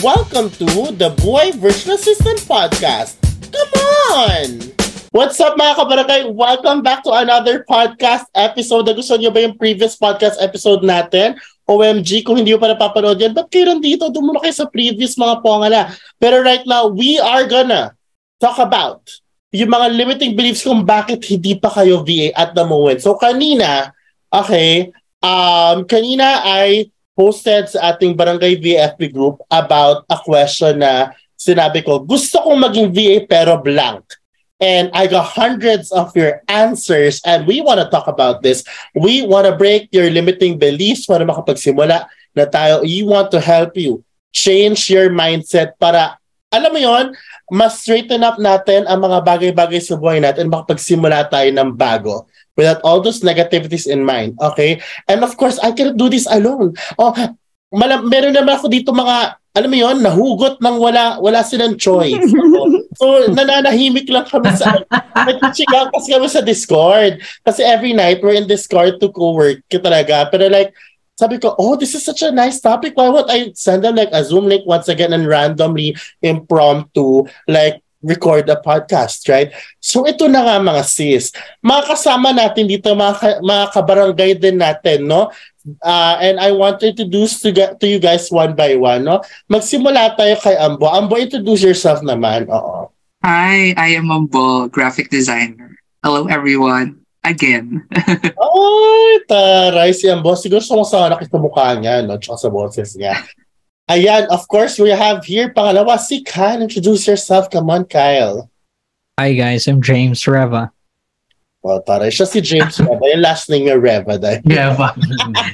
welcome to the Boy Virtual Assistant Podcast. Come on! What's up mga kabarangay? Welcome back to another podcast episode. Gusto niyo ba yung previous podcast episode natin? OMG, kung hindi mo pa napapanood yan, ba't kayo nandito? Doon muna kayo sa previous mga pongala. Pero right now, we are gonna talk about yung mga limiting beliefs kung bakit hindi pa kayo VA at the moment. So kanina, okay, um, kanina ay posted sa ating Barangay VFP group about a question na sinabi ko, gusto kong maging VA pero blank. And I got hundreds of your answers and we want to talk about this. We want to break your limiting beliefs para makapagsimula na tayo. We want to help you change your mindset para, alam mo yon mas straighten up natin ang mga bagay-bagay sa buhay natin makapagsimula tayo ng bago without all those negativities in mind. Okay? And of course, I cannot do this alone. Oh, mala- meron naman ako dito mga alam mo yon nahugot ng wala wala silang choice. so nananahimik lang kami sa nagchichigang kasi kami sa Discord. Kasi every night we're in Discord to co-work talaga. Pero like sabi ko, oh, this is such a nice topic. Why would I send them like a Zoom link once again and randomly impromptu like record a podcast, right? So ito na nga mga sis. Mga kasama natin dito, mga, ka- mga kabarangay din natin, no? Uh, and I want to introduce to, to you guys one by one, no? Magsimula tayo kay Ambo. Ambo, introduce yourself naman. Oo. Hi, I am Ambo, graphic designer. Hello everyone. Again. Ay, taray si Ambo. Siguro sumasama na kita mukha niya, no? Tsaka sa boses niya. Ayan, of course, we have here pangalawa si Kyle. Introduce yourself. Come on, Kyle. Hi guys, I'm James Reva. Well, taray. Siya si James Reva. Yung last name niya, Reva. Dahil. Reva.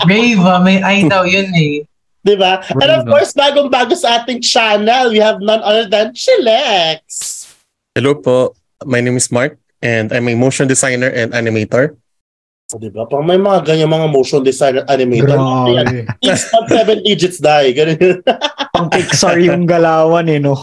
Reva, may I daw yun eh. Diba? And of Reva. course, bagong-bago sa ating channel, we have none other than Chilex. Hello po. My name is Mark and I'm a motion designer and animator. So, diba? Pang may mga ganyan mga motion designer animator. Ayan. Grabe. It's not seven digits die. Ganun yun. Pang Pixar yung galawan eh, no?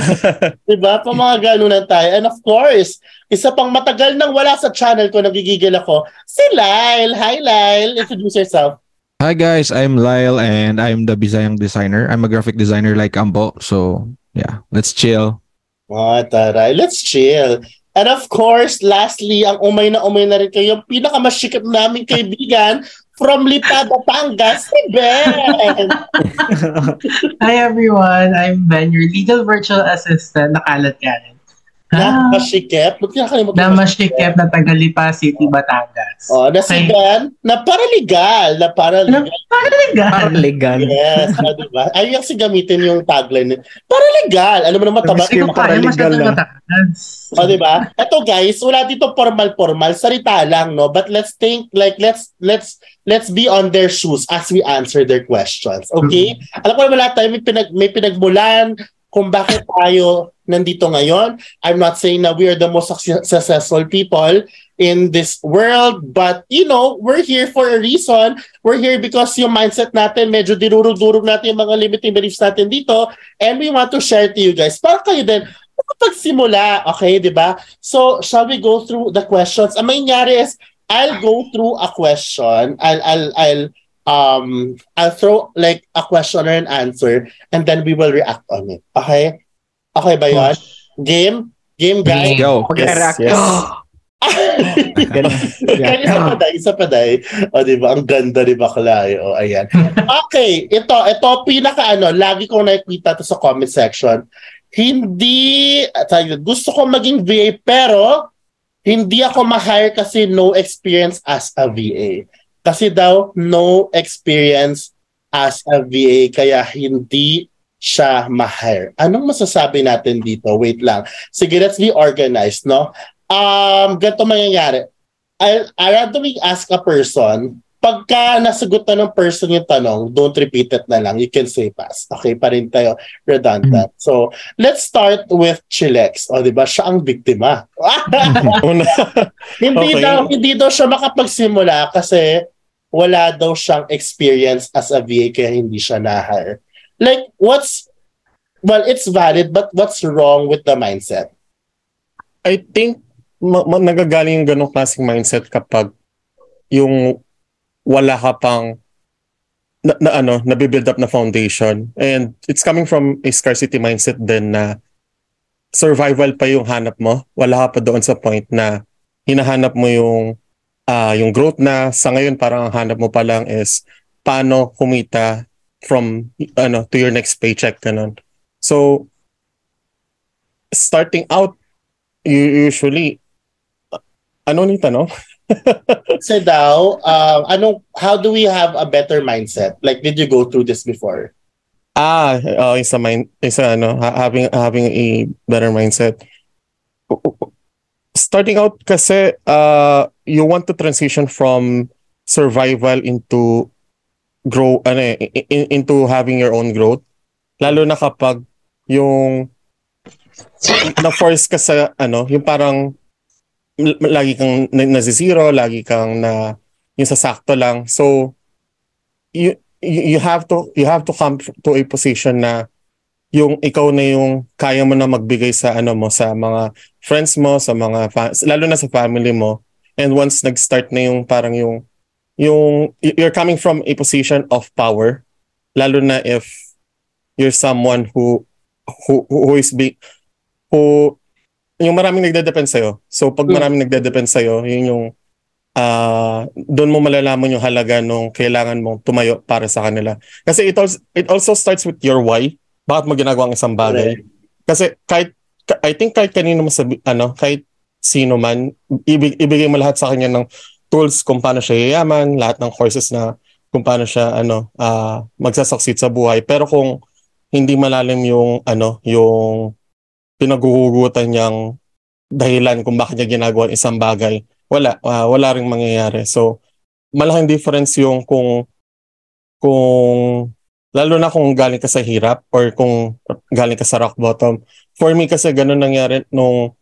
diba? Pang mga ganun na tayo. And of course, isa pang matagal nang wala sa channel ko, nagigigil ako, si Lyle. Hi, Lyle. Introduce yourself. Hi guys, I'm Lyle and I'm the Bisayang designer. I'm a graphic designer like Ambo. So yeah, let's chill. Oh, taray. Let's chill. And of course, lastly, ang umay na umay na rin kayo, yung pinakamasikip namin kaibigan from Lipa, Batangas, si Ben. Hi everyone, I'm Ben, your legal virtual assistant na kalat kanin. Na masikip. Ba't kinakalimutan Na masikip na Tagalipa City, Batangas. Oh, na si. Ben, na paralegal, na Na paralegal. paralegal. Yes, ah, diba? Ay, yung si gamitin yung tagline. Paralegal. Alam mo naman, taba. Ko kaya paralegal na. matakas. O, di ba? Ito guys, wala dito formal-formal, salita lang, no? But let's think, like, let's, let's, let's be on their shoes as we answer their questions. Okay? Alam ko naman lahat tayo, may, pinag, may pinagmulan kung bakit tayo nandito ngayon. I'm not saying na we are the most suc- successful people in this world, but you know, we're here for a reason. We're here because yung mindset natin, medyo dirurog-durog natin yung mga limiting beliefs natin dito, and we want to share to you guys. Para kayo din, pagsimula, okay, di ba? So, shall we go through the questions? Ang mangyari is, I'll go through a question. I'll, I'll, I'll, um, I'll throw like a question or an answer, and then we will react on it. Okay? Okay ba yun? Game? Game, guys? Let's go. Yes. Ganun. Kaya isa pa day, isa pa day. O, di ba? Ang ganda ni Bakla. eh. O, ayan. Okay, ito, ito, pinaka ano, lagi kong nakikita to sa comment section. Hindi, gusto ko maging VA, pero hindi ako ma-hire kasi no experience as a VA. Kasi daw, no experience as a VA, kaya hindi siya ma-hire. Anong masasabi natin dito? Wait lang. Sige, let's be organized, no? Um, ganito mangyayari. I, I randomly ask a person, pagka nasagot na ng person yung tanong, don't repeat it na lang. You can say pass. Okay, pa rin tayo redundant. So, let's start with Chilex. O, di ba? Siya ang biktima. Hindi Okay. daw hindi daw siya makapagsimula kasi wala daw siyang experience as a VA kaya hindi siya na-hire. Like, what's, well, it's valid, but what's wrong with the mindset? I think ma- ma- nagagaling yung ganong klaseng mindset kapag yung wala ka pang na, na ano, nabibuild up na foundation. And it's coming from a scarcity mindset din na survival pa yung hanap mo. Wala ka pa doon sa point na hinahanap mo yung ah yung growth na sa ngayon parang ang hanap mo pa lang is paano kumita from ano to your next paycheck ganun. So starting out you usually uh, ano ni tanong? Kasi daw, uh, anong, how do we have a better mindset? Like, did you go through this before? Ah, uh, isa mind isa ano ha- having having a better mindset. Starting out kasi uh you want to transition from survival into grow ano eh, i- i- into having your own growth. Lalo na kapag yung na force ka sa ano, yung parang lagi kang na, zero, lagi kang na yung sa sakto lang. So you you you have to you have to come to a position na yung ikaw na yung kaya mo na magbigay sa ano mo sa mga friends mo sa mga fa- lalo na sa family mo and once nag-start na yung parang yung yung you're coming from a position of power lalo na if you're someone who who who is big who yung maraming nagde-depend sa'yo. So pag maraming nagde-depend sa'yo, yun yung ah doon mo malalaman yung halaga nung kailangan mong tumayo para sa kanila. Kasi it also, it also starts with your why. Bakit mo ginagawa ang isang bagay? Kasi kahit ka- I think kahit kanino mo sabi, ano, kahit sino man, ibig, ibigay mo lahat sa kanya ng tools kung paano siya yayaman, lahat ng courses na kung paano siya ano, ah magsasucceed sa buhay. Pero kung hindi malalim yung ano, yung pinaguhugutan niyang dahilan kung bakit niya ginagawa ang isang bagay, wala, ah, wala ring mangyayari. So, malaking difference yung kung kung lalo na kung galing ka sa hirap or kung galing ka sa rock bottom. For me kasi ganun nangyari nung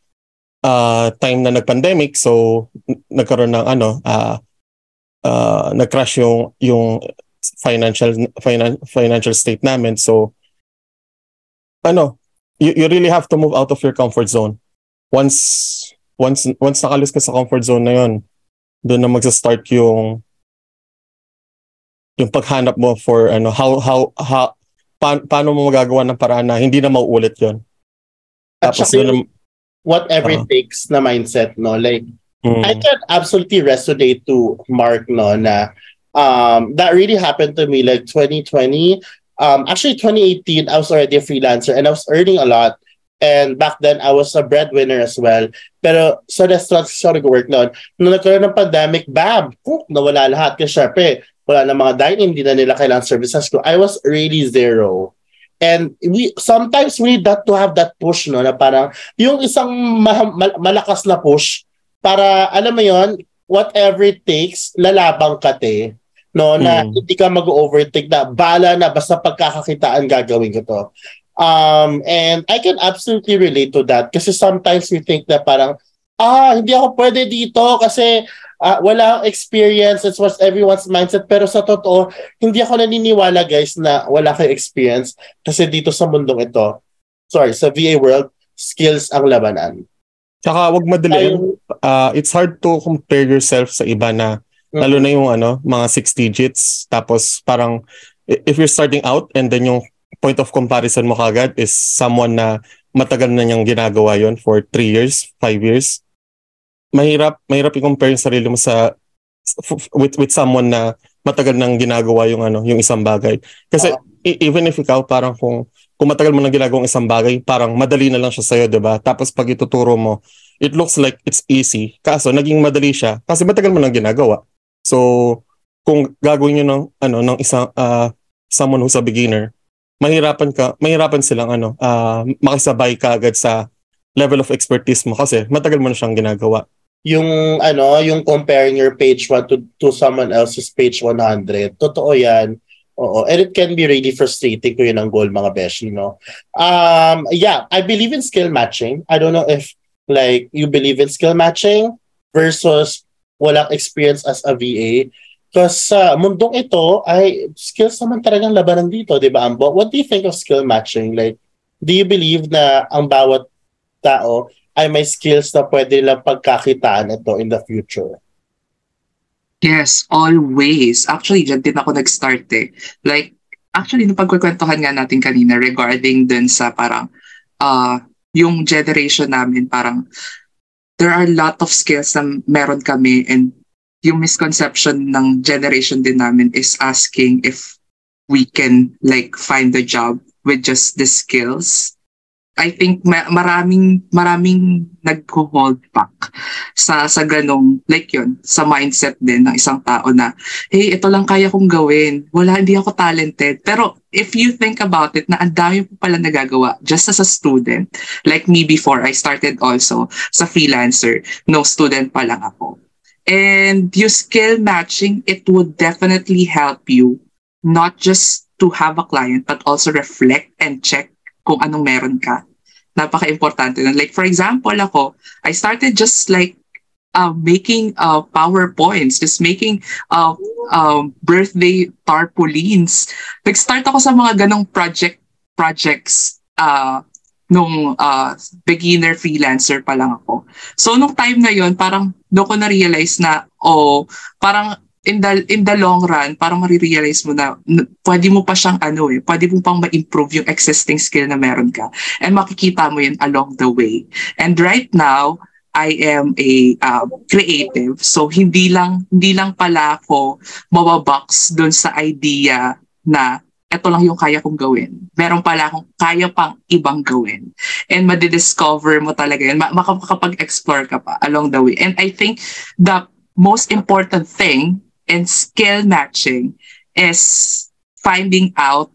ah, time na nag-pandemic so nagkaroon ng ano ah ah, nag-crash yung yung financial finan- financial state namin. So ano you, you really have to move out of your comfort zone. Once once once nakalis ka sa comfort zone na yon doon na magsa-start yung yung paghanap mo for ano how how, how pa, paano mo magagawa ng paraan na hindi na mauulit yon tapos doon whatever it Uh-huh. takes na mindset, no? Like, mm, I can absolutely resonate to Mark, no, na um, that really happened to me like 2020. Um, actually, 2018, I was already a freelancer and I was earning a lot. And back then, I was a breadwinner as well. Pero sa restaurant siya nag-work noon. Nung nagkaroon ng pandemic, bam! Cook, nawala lahat. Kasi syempre, wala na mga dine-in, hindi na nila kailangan services ko. I was really zero. And we sometimes we need that to have that push no na parang yung isang ma- ma- malakas na push para alam mo yon whatever it takes lalabang ka te no na Mm. hindi ka mag-overtake na bala na basta pagkakakitaan gagawin ko to um and I can absolutely relate to that kasi sometimes we think na parang ah hindi ako pwede dito kasi ah, wala akong experience. It's what everyone's mindset. Pero sa totoo hindi ako naniniwala guys na wala kang experience. Kasi dito sa mundong ito sorry sa VA world skills ang labanan. Tsaka wag madaliin Tayo- uh, it's hard to compare yourself sa iba na lalo na yung ano mga six digits. Tapos parang if you're starting out and then yung point of comparison mo kagad is someone na matagal na niyang ginagawa yon for 3 years, 5 years mahirap mahirap i-compare yung sarili mo sa f- f- with with someone na matagal nang ginagawa yung ano yung isang bagay. Kasi e- even if ikaw parang kung kung matagal mo nang ginagawa ang isang bagay parang madali na lang siya sa'yo 'di ba? Tapos pag ituturo mo it looks like it's easy. Kaso naging madali siya kasi matagal mo nang ginagawa. So kung gagawin niyo ng ano ng isang ah, someone who's a beginner mahirapan ka mahirapan silang ano ah, makisabay ka agad sa level of expertise mo kasi matagal mo na siyang ginagawa yung ano, yung comparing your page 1 to, to someone else's page 100. Totoo yan. Oo. And it can be really frustrating kung yun ang goal, mga besh, you know. Um, yeah, I believe in skill matching. I don't know if like you believe in skill matching versus walang experience as a VA. Because sa mundong ito, ay skills naman talagang labanan dito, di ba, Ambo? What do you think of skill matching? Like, do you believe na ang bawat tao ay may skills na pwede nilang pagkakitaan ito in the future? Yes, always. Actually, dyan din ako nag-start eh. Like, actually, nung pagkukwentuhan nga natin kanina regarding dun sa parang, uh, yung generation namin, parang, there are a lot of skills na meron kami and yung misconception ng generation din namin is asking if we can like find a job with just the skills I think ma- maraming maraming nagho-hold back sa sa ganong like yun sa mindset din ng isang tao na hey ito lang kaya kong gawin. Wala hindi ako talented. Pero if you think about it na ang dami po pala nagagawa just as a student like me before I started also sa freelancer. No student pa lang ako. And yung skill matching it would definitely help you not just to have a client but also reflect and check kung anong meron ka. Napaka-importante nun. Like, for example, ako, I started just like uh, making uh, PowerPoints, just making uh, um, birthday tarpaulins. Nag-start ako sa mga ganong project projects uh, nung uh, beginner freelancer pa lang ako. So, nung time na yon parang doon ko na-realize na, oh, parang in the in the long run, parang marirealize mo na pwede mo pa siyang ano eh, pwede mo pang ma-improve yung existing skill na meron ka. And makikita mo yun along the way. And right now, I am a uh, creative. So hindi lang hindi lang pala ako mababox doon sa idea na ito lang yung kaya kong gawin. Meron pala akong kaya pang ibang gawin. And madidiscover mo talaga yun. Makakapag-explore ka pa along the way. And I think the most important thing and skill matching is finding out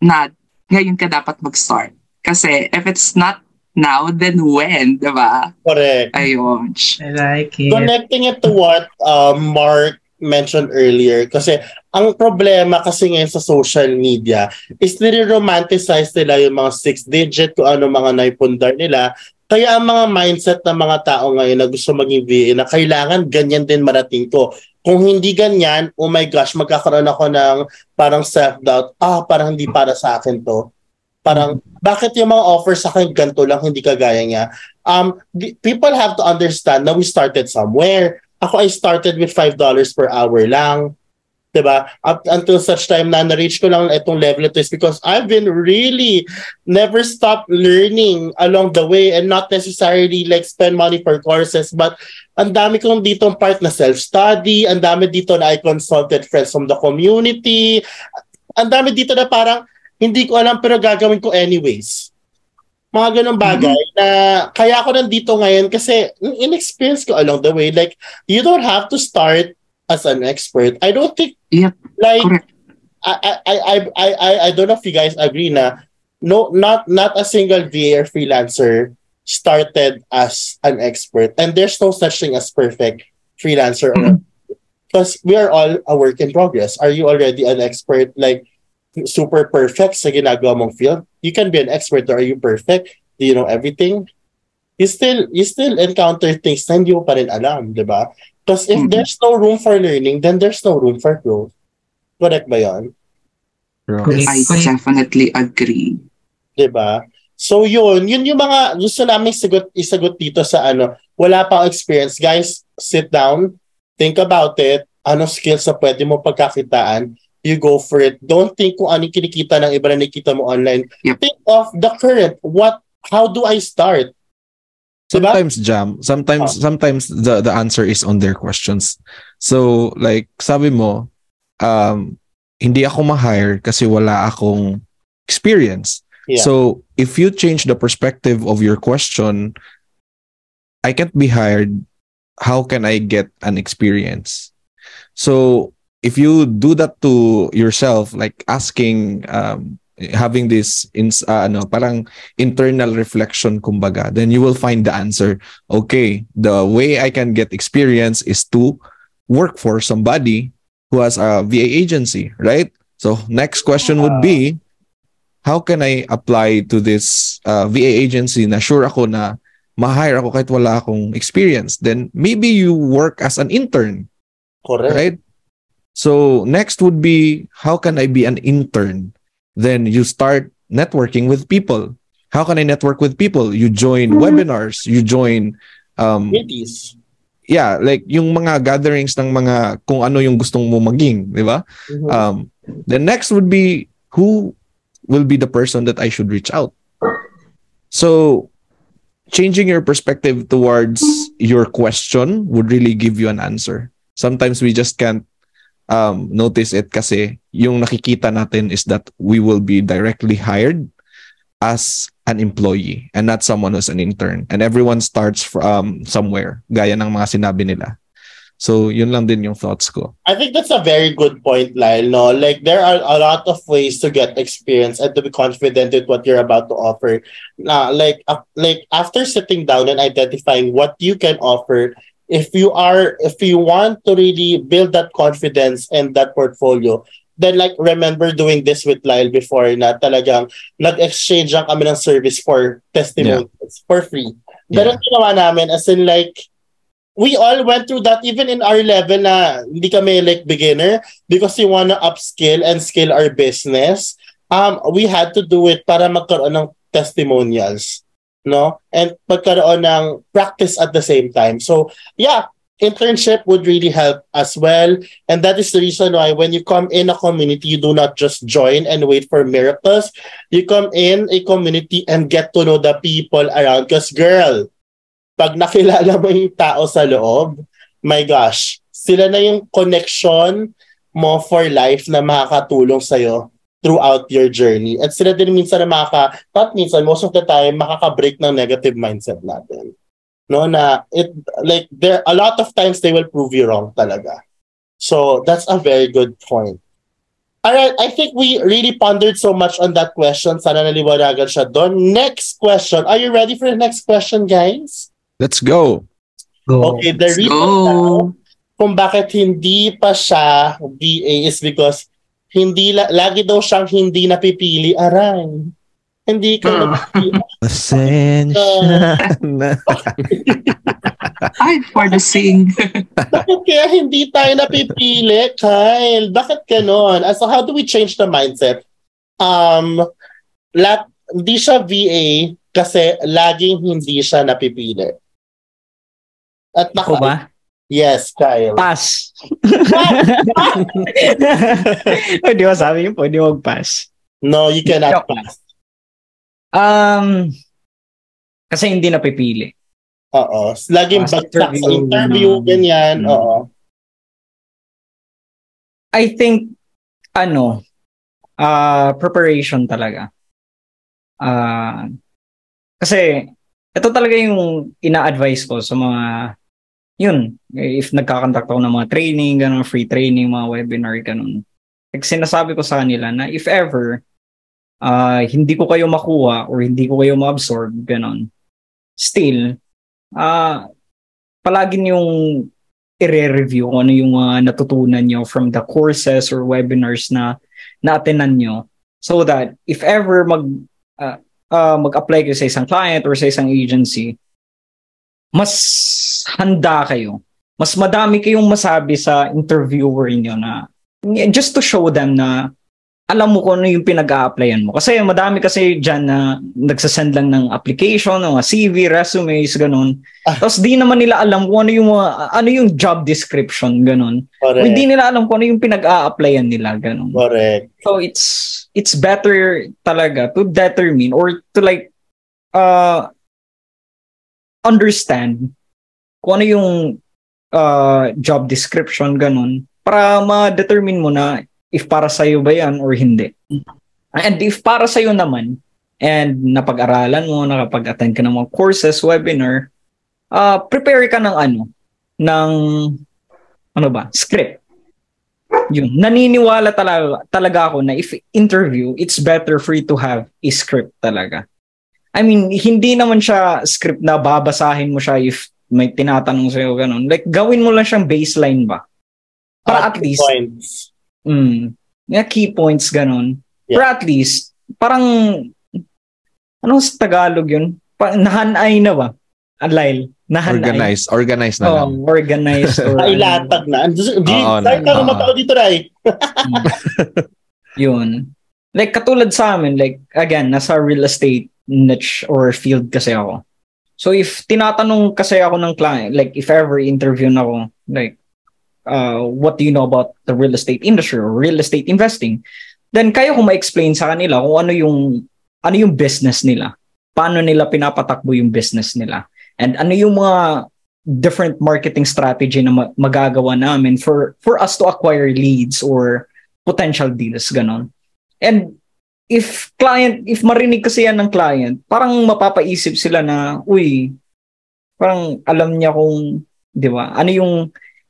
na ngayon ka dapat mag-start. Kasi if it's not now, then when, di ba? Correct. Ayun. I like it. Connecting it to what um, Mark mentioned earlier kasi ang problema kasi ngayon sa social media is nire-romanticize nila yung mga six digit kung ano mga naipundar nila kaya ang mga mindset ng mga tao ngayon na gusto maging VA na kailangan ganyan din marating ko kung hindi ganyan, oh my gosh, magkakaroon ako ng parang self-doubt. Ah, parang hindi para sa akin to. Parang, bakit yung mga offers sa akin ganito lang, hindi kagaya niya? Um, people have to understand na we started somewhere. Ako, I started with $5 per hour lang. 'Di ba? Up until such time na na-reach ko lang itong level ito is because I've been really never stop learning along the way and not necessarily like spend money for courses but ang dami kong dito part na self-study, ang dami dito na I consulted friends from the community. Ang dami dito na parang hindi ko alam pero gagawin ko anyways. Mga ganong bagay mm-hmm. na kaya ako nandito ngayon kasi in-experience ko along the way. Like, you don't have to start as an expert. I don't think Yep. like Correct. I, I I I I I don't know if you guys agree na no not not a single VA or freelancer started as an expert and there's no such thing as perfect freelancer mm-hmm. because we are all a work in progress. Are you already an expert like super perfect sa ginagawa mong field? You can be an expert or are you perfect? Do you know everything? You still you still encounter things na hindi mo pa rin alam, di ba? Because if Mhm. there's no room for learning, then there's no room for growth. Correct ba yan? Correct. I definitely agree. 'Di ba? So yun, yun yung mga gusto namin sagot, isagot dito sa ano, wala pang experience. Guys, sit down, think about it, ano skills na pwede mo pagkakitaan, you go for it. Don't think kung anong kinikita ng iba na nakikita mo online. Yep. Think of the current. What, how do I start? Sometimes jam, sometimes sometimes the the answer is on their questions. So like sabi mo um hindi ako ma-hire kasi wala akong experience. Yeah. So if you change the perspective of your question, I can't be hired. How can I get an experience? So if you do that to yourself, like asking, um, having this in, uh, ano, parang internal reflection, kumbaga, then you will find the answer. Okay, the way I can get experience is to work for somebody who has a VA agency, right? So next question would be, how can I apply to this uh, VA agency na sure ako na ma-hire ako kahit wala akong experience? Then maybe you work as an intern, Correct. right? So next would be how can I be an intern? Then you start networking with people. How can I network with people? You join webinars, you join um Communities. yeah, like yung mga gatherings ng mga kung ano yung gustong mo maging, di ba? Mhm. Um, the next would be who will be the person that I should reach out. So, changing your perspective towards your question would really give you an answer. Sometimes we just can't um, notice it kasi yung nakikita natin is that we will be directly hired as an employee and not someone who's an intern. And everyone starts from somewhere, gaya ng mga sinabi nila. So, yun lang din yung thoughts ko. I think that's a very good point, Lyle. No, like there are a lot of ways to get experience and to be confident with what you're about to offer. Uh, like, uh, like after sitting down and identifying what you can offer, if you are, if you want to really build that confidence and that portfolio, then like remember doing this with Lyle before na talagang nag-exchange lang kami ng service for testimonials for free. Pero Yeah. ginawa namin as in like we all went through that even in our level na hindi kami like beginner because we wanna upskill and scale our business. Um, we had to do it para magkaroon ng testimonials, no? And magkaroon ng practice at the same time. So, yeah, internship would really help as well. And that is the reason why when you come in a community, you do not just join and wait for miracles. You come in a community and get to know the people around. Because, girl, pag nakilala mo yung tao sa loob, my gosh, sila na yung connection mo for life na makakatulong sa'yo throughout your journey. At sila din minsan na makaka, not minsan, most of the time, makaka-break ng negative mindset natin. No, na it, like, there, a lot of times they will prove you wrong talaga. So, that's a very good point. Alright, I think we really pondered so much on that question. Sana naliwanagan siya doon. Next question. Are you ready for the next question, guys? Let's go. Go. Okay, the Let's reason go. now kung bakit hindi pa siya VA is because hindi la- lagi daw siyang hindi napipili aray. Hindi ka Hmm. napipili. Pasensya na. Ay, for the sing. Bakit kaya hindi tayo napipili, Kyle? Bakit ganon? Ah, So how do we change the mindset? Um, lat, hindi siya VA kasi laging hindi siya napipili. At Ako naka, ba? Yes, Kyle. Pass. o, di ba sabi niyo, pwede mag-pass. No, you cannot Joke. pass. Um, kasi hindi napipili. Oo. Laging sa bagsak sa interview, interview, no. ganyan. Mm. Oo. I think, ano, uh, preparation talaga. Ah, kasi, ito talaga yung ina-advise ko sa mga, yun, if nagkakontak ako ng mga training, ganun, free training, mga webinar, ganun. Like, sinasabi ko sa kanila na if ever, ah, hindi ko kayo makuha or hindi ko kayo ma-absorb, ganun, still, ah, palagi yung i-review kung ano yung mga natutunan nyo from the courses or webinars na na-attendan nyo so that if ever mag uh, uh, mag-apply kayo sa isang client or sa isang agency mas handa kayo mas madami kayong masabi sa interviewer niyo na just to show them na alam mo kung ano yung pinag-a-applyan mo. Kasi madami kasi dyan na nagsasend lang ng application, mga CV, resumes, ganun. Ah. Tapos di naman nila alam kung ano yung, ano yung job description, ganun. Correct. hindi nila alam kung ano yung pinag-a-applyan nila, ganun. Correct. So it's it's better talaga to determine or to like uh understand kung ano yung uh, job description ganun para ma-determine mo na if para sa ba yan or hindi. And if para sa naman and napag-aralan mo, nakapag-attend ka ng mga courses, webinar, uh, prepare ka ng ano, ng ano ba, script yun. Naniniwala talaga, talaga ako na if interview, it's better for you to have a script talaga. I mean, hindi naman siya script na babasahin mo siya if may tinatanong sa'yo, ganun. Like, gawin mo lang siyang baseline ba? Para Ah, at least, Points. mm, yeah, key points, ganun. Yeah. Para at least, parang, anong sa Tagalog yun? Pa, nahanay na ba? Alail. Nahanay. Organize. Organize na Oh, lang. organized. Or, Ay, ano. latag na. Di, Oo, start ka lumatao dito, Ray. Yun. Like, katulad sa amin, like, again, nasa real estate niche or field kasi ako. So if tinatanong kasi ako ng client, like if ever interview na ako, like uh, what do you know about the real estate industry or real estate investing? Then kaya ko ma-explain sa kanila kung ano yung ano yung business nila. Paano nila pinapatakbo yung business nila. And ano yung mga different marketing strategy na ma- magagawa namin for for us to acquire leads or potential deals ganon. And if client, if marinig kasi yan ng client, parang mapapaisip sila na, uy, parang alam niya kung, di ba, ano yung,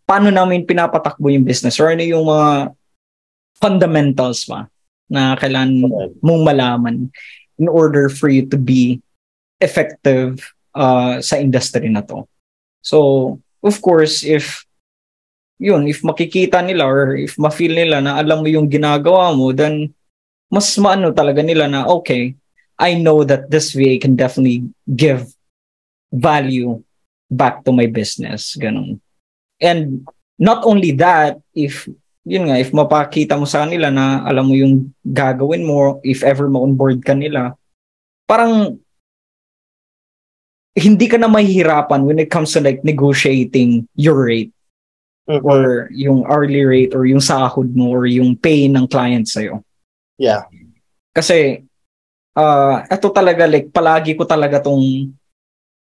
paano namin pinapatakbo yung business or ano yung mga fundamentals pa na kailangan mong malaman in order for you to be effective uh, sa industry na to. So, of course, if yun, if makikita nila or if ma-feel nila na alam mo yung ginagawa mo, then mas maano talaga nila na, okay, I know that this VA can definitely give value back to my business. Ganun. And not only that, if yun nga, if mapakita mo sa kanila na alam mo yung gagawin mo, if ever ma-onboard ka nila, parang hindi ka na mahihirapan when it comes to like negotiating your rate Mhm. or yung hourly rate or yung sahod mo or yung pay ng client sa'yo. Yeah. Kasi, uh, ito talaga, like, palagi ko talaga tong,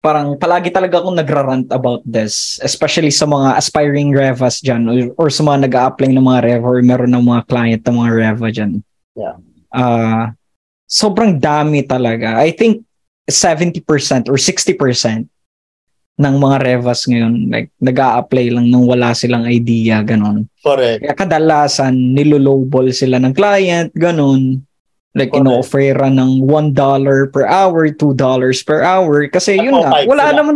parang palagi talaga akong nagrarant about this, especially sa mga aspiring revas dyan or, or sa mga nag apply ng mga reva or meron ng mga client ng mga reva dyan. Yeah. Uh, sobrang dami talaga. I think 70% or 60% ng mga revas ngayon, like, nag apply lang nang wala silang idea, ganon. Correct. Kaya kadalasan, nilolowball sila ng client, ganun. Like, Correct. ino-offera ng $1 per hour, $2 per hour. Kasi yun nga, wala sila. naman,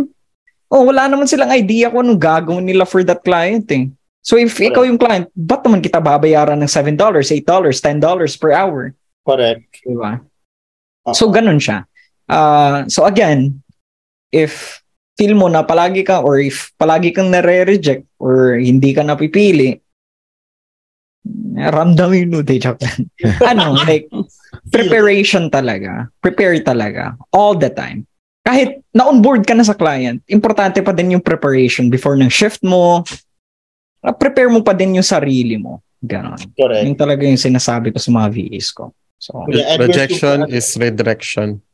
oh, wala naman silang idea kung anong gagawin nila for that client eh. So if ikaw yung client, ba't naman kita babayaran ng $7, $8, $10 per hour? Correct. Diba? Oo. So ganun siya. Uh, so again, if feel mo na palagi ka or if palagi kang nare-reject or hindi ka napipili, ramdamin mo, de joke lang. ano, like, preparation talaga. Prepare talaga. All the time. Kahit na-onboard ka na sa client, importante pa din yung preparation before ng shift mo. Prepare mo pa din yung sarili mo. Ganon. Correct. Yung talaga yung sinasabi ko sa mga VAs ko. So, Yeah, Rejection is redirection.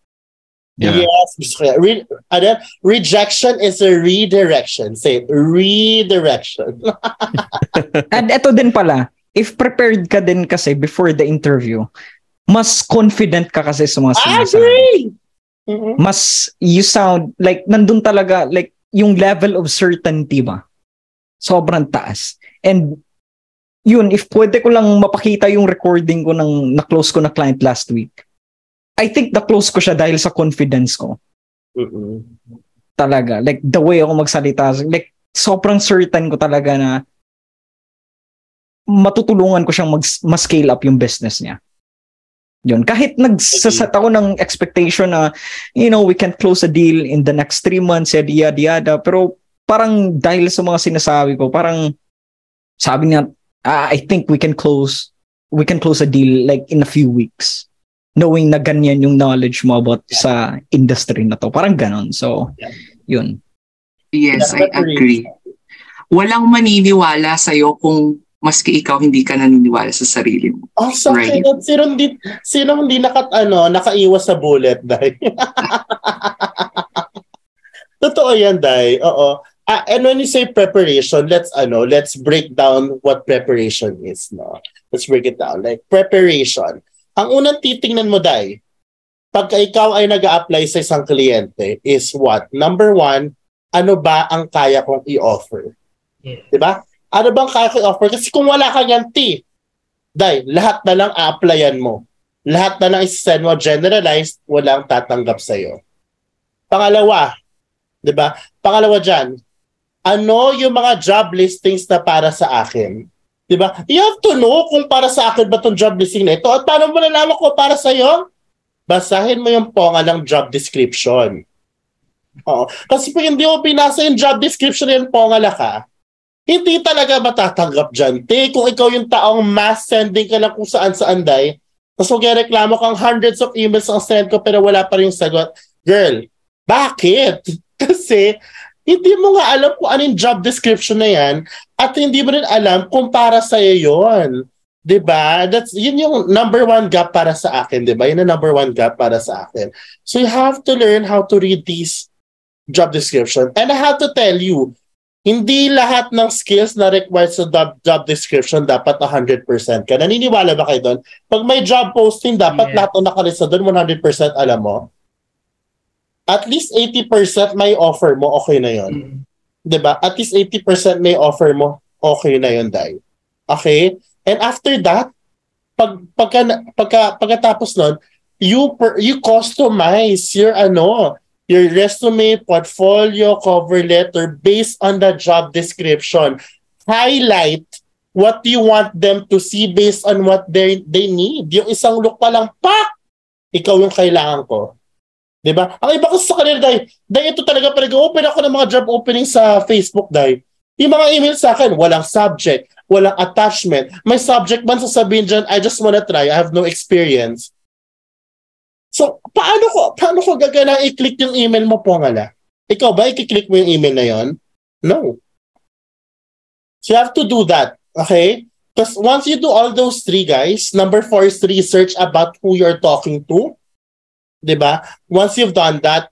Yeah. Yes. Re- ano, rejection is a redirection. Say redirection. And eto din pala, if prepared ka din kasi before the interview, mas confident ka kasi sa mga I sinasabi. agree! Mhm. Mas you sound like nandun talaga like yung level of certainty ba? Sobrang taas. And yun, if pwede ko lang mapakita yung recording ko ng na-close ko na client last week, I think na-close ko siya dahil sa confidence ko. Mhm. talaga. Like, the way ako magsalita. Like, sobrang certain ko talaga na matutulungan ko siyang mag, ma-scale up yung business niya. Yun. Kahit nagsaset ako ng expectation na, you know, we can close a deal in the next three months, yada, yada, yada. Pero parang dahil sa mga sinasabi ko, parang sabi niya, "Ah, I think we can close, we can close a deal like in a few weeks. Knowing na ganyan yung knowledge mo about sa industry na to. Parang ganon. So, yun. Yes, I agree. Walang maniniwala sa'yo kung maski ikaw hindi ka naniniwala sa sarili mo. Oh, sa Right. akin, sino hindi, sino hindi nakat, ano, nakaiwas sa bullet, Day? Totoo yan, Day. Oo. Ah, and when you say preparation, let's, ano, let's break down what preparation is, no? Let's break it down. Like, preparation. Ang unang titingnan mo, Day, pagka ikaw ay nag apply sa isang kliyente is what? Number one, ano ba ang kaya kong i-offer? Yeah. Diba? Ano bang kaya kong i-offer? Kasi kung wala kang yan, T, Day, lahat na lang a-applyan mo. Lahat na lang isi-send mo generalized, walang tatanggap sa'yo. Pangalawa, di ba? Pangalawa dyan, ano yung mga job listings na para sa akin? Di ba? You have to know kung para sa akin ba itong job listing na ito at paano mo nalaman ko para sa'yo? Basahin mo yung ponga ng job description. Oo. Kasi pag hindi mo binasa yung job description yung pongala ka, hindi talaga matatanggap dyan. Te, kung ikaw yung taong mass sending ka lang kung saan saan day, tapos magreklamo kang hundreds of emails ang send ko pero wala pa rin yung sagot. Girl, Bakit? Kasi hindi mo nga alam kung anong job description na yan at hindi mo rin alam kung para sa'yo yun. 'Di ba? That's yun yung number one gap para sa akin, 'di ba? Yun ang number one gap para sa akin. So you have to learn how to read these job description. And I have to tell you, hindi lahat ng skills na required sa job, job description dapat 100% ka. Naniniwala ba kayo doon? Pag may job posting, dapat Yeah. lahat ng nakalista doon 100% alam mo. At least 80% may offer mo, okay na yon. Mm. 'Di ba? At least 80% may offer mo, okay na yon, Dai. Okay? And after that, pag pagka, pagka pagkatapos nun, you per, you customize your ano, your resume, portfolio, cover letter based on the job description. Highlight what you want them to see based on what they they need. Yung isang look pa lang, pak! Ikaw yung kailangan ko. 'Di ba? Ang iba kasi sa kanila, dahil, dahil ito talaga pag open ako ng mga job opening sa Facebook, dahil yung mga email sa akin, walang subject, walang attachment. May subject man sasabihin dyan, I just wanna try, I have no experience. So, paano ko, paano ko gagana i-click yung email mo po ngala? Ikaw ba, i-click mo yung email na yon? No. So, you have to do that, okay? Because once you do all those three guys, number four is research about who you're talking to. 'Di ba? Once you've done that,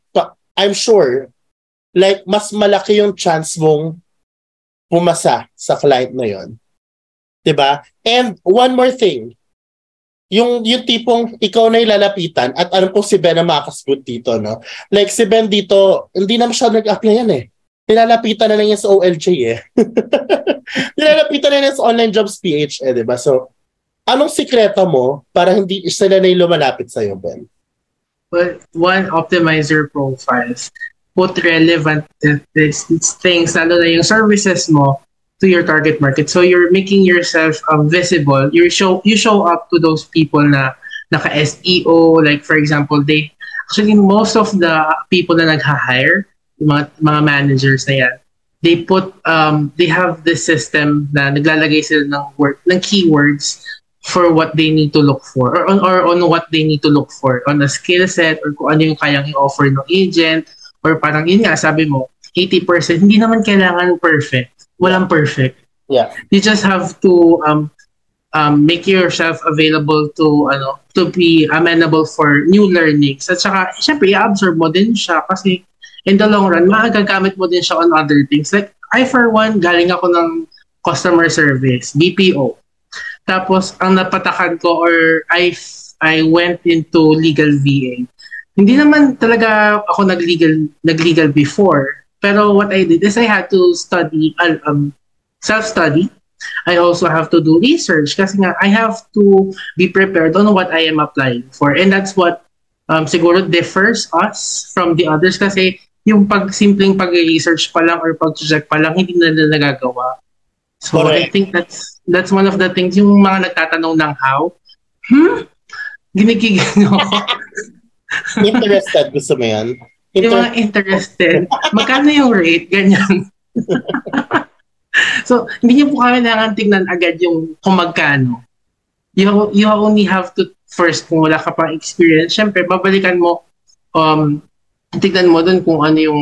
I'm sure like mas malaki yung chance mong pumasa sa client na 'yon. 'Di ba? And one more thing. Yung yung tipong ikaw na ilalapitan at alam ko si Ben na makakasagot dito, no? Like si Ben dito, hindi na masyado nag-apply yan eh. Nilalapitan na lang yan sa OLJ eh. Nilalapitan na lang sa online jobs PH eh, di ba? So, anong sikreto mo para hindi sila na yung lumalapit sa'yo, Ben? Well, one, optimize your profiles. Put relevant th- th- things, lalo na yung services mo to your target market. So you're making yourself um, visible. You show you show up to those people na naka SEO. Like for example, they actually most of the people na yung mga mga managers na yan, they put um they have this system na naglalagay sila ng word ng keywords for what they need to look for or on or on what they need to look for on a skill set or kung ano yung kayang i-offer ng agent or parang yun nga sabi mo 80% hindi naman kailangan perfect. Walang perfect. Yeah. you just have to um um make yourself available to ano to be amenable for new learnings. At saka syempre i-absorb mo din siya kasi in the long run maagagamit mo din siya on other things. Like I for one galing ako ng customer service BPO tapos ang napatakan ko or I I went into legal VA. Hindi naman talaga ako nag-legal nag-legal before. Pero what I did is I had to study um self-study. I also have to do research kasi nga I have to be prepared on what I am applying for. And that's what um, siguro differs us from the others kasi yung pag simpleng pag-research pa lang or pag-check pa lang hindi na nagagawa. So I Correct. think that's that's one of the things yung mga nagtatanong ng how. Hmm? Ginigigan niyo ako. Interested, gusto mo yan? yung Inter- mga interested. Magkano yung rate? Ganyan. so, hindi niyo po kailangan tingnan agad yung kung magkano. You, you only have to first, kung wala ka pang experience, syempre, babalikan mo, um, tignan mo dun kung ano yung,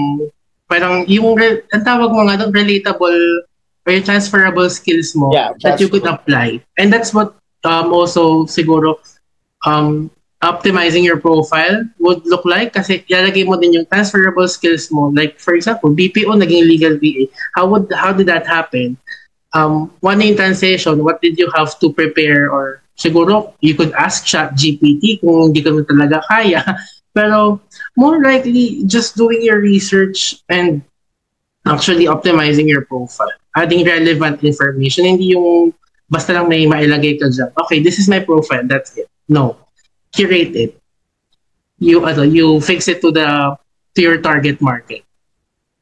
parang yung, ang tawag mo nga dun, relatable or yung transferable skills mo Yeah, that you could apply. And that's what um, also siguro um, optimizing your profile would look like kasi ilalagay mo din yung transferable skills mo. Like for example, BPO naging legal VA. How would how did that happen? Um, one in translation, what did you have to prepare or siguro you could ask chat GPT kung hindi ka mo talaga kaya. Pero more likely just doing your research and actually optimizing your profile. Adding relevant information. Hindi yung basta lang may mailagay ka dyan. Okay, this is my profile. That's it. No. Curate it. You, ano, you fix it to the to your target market.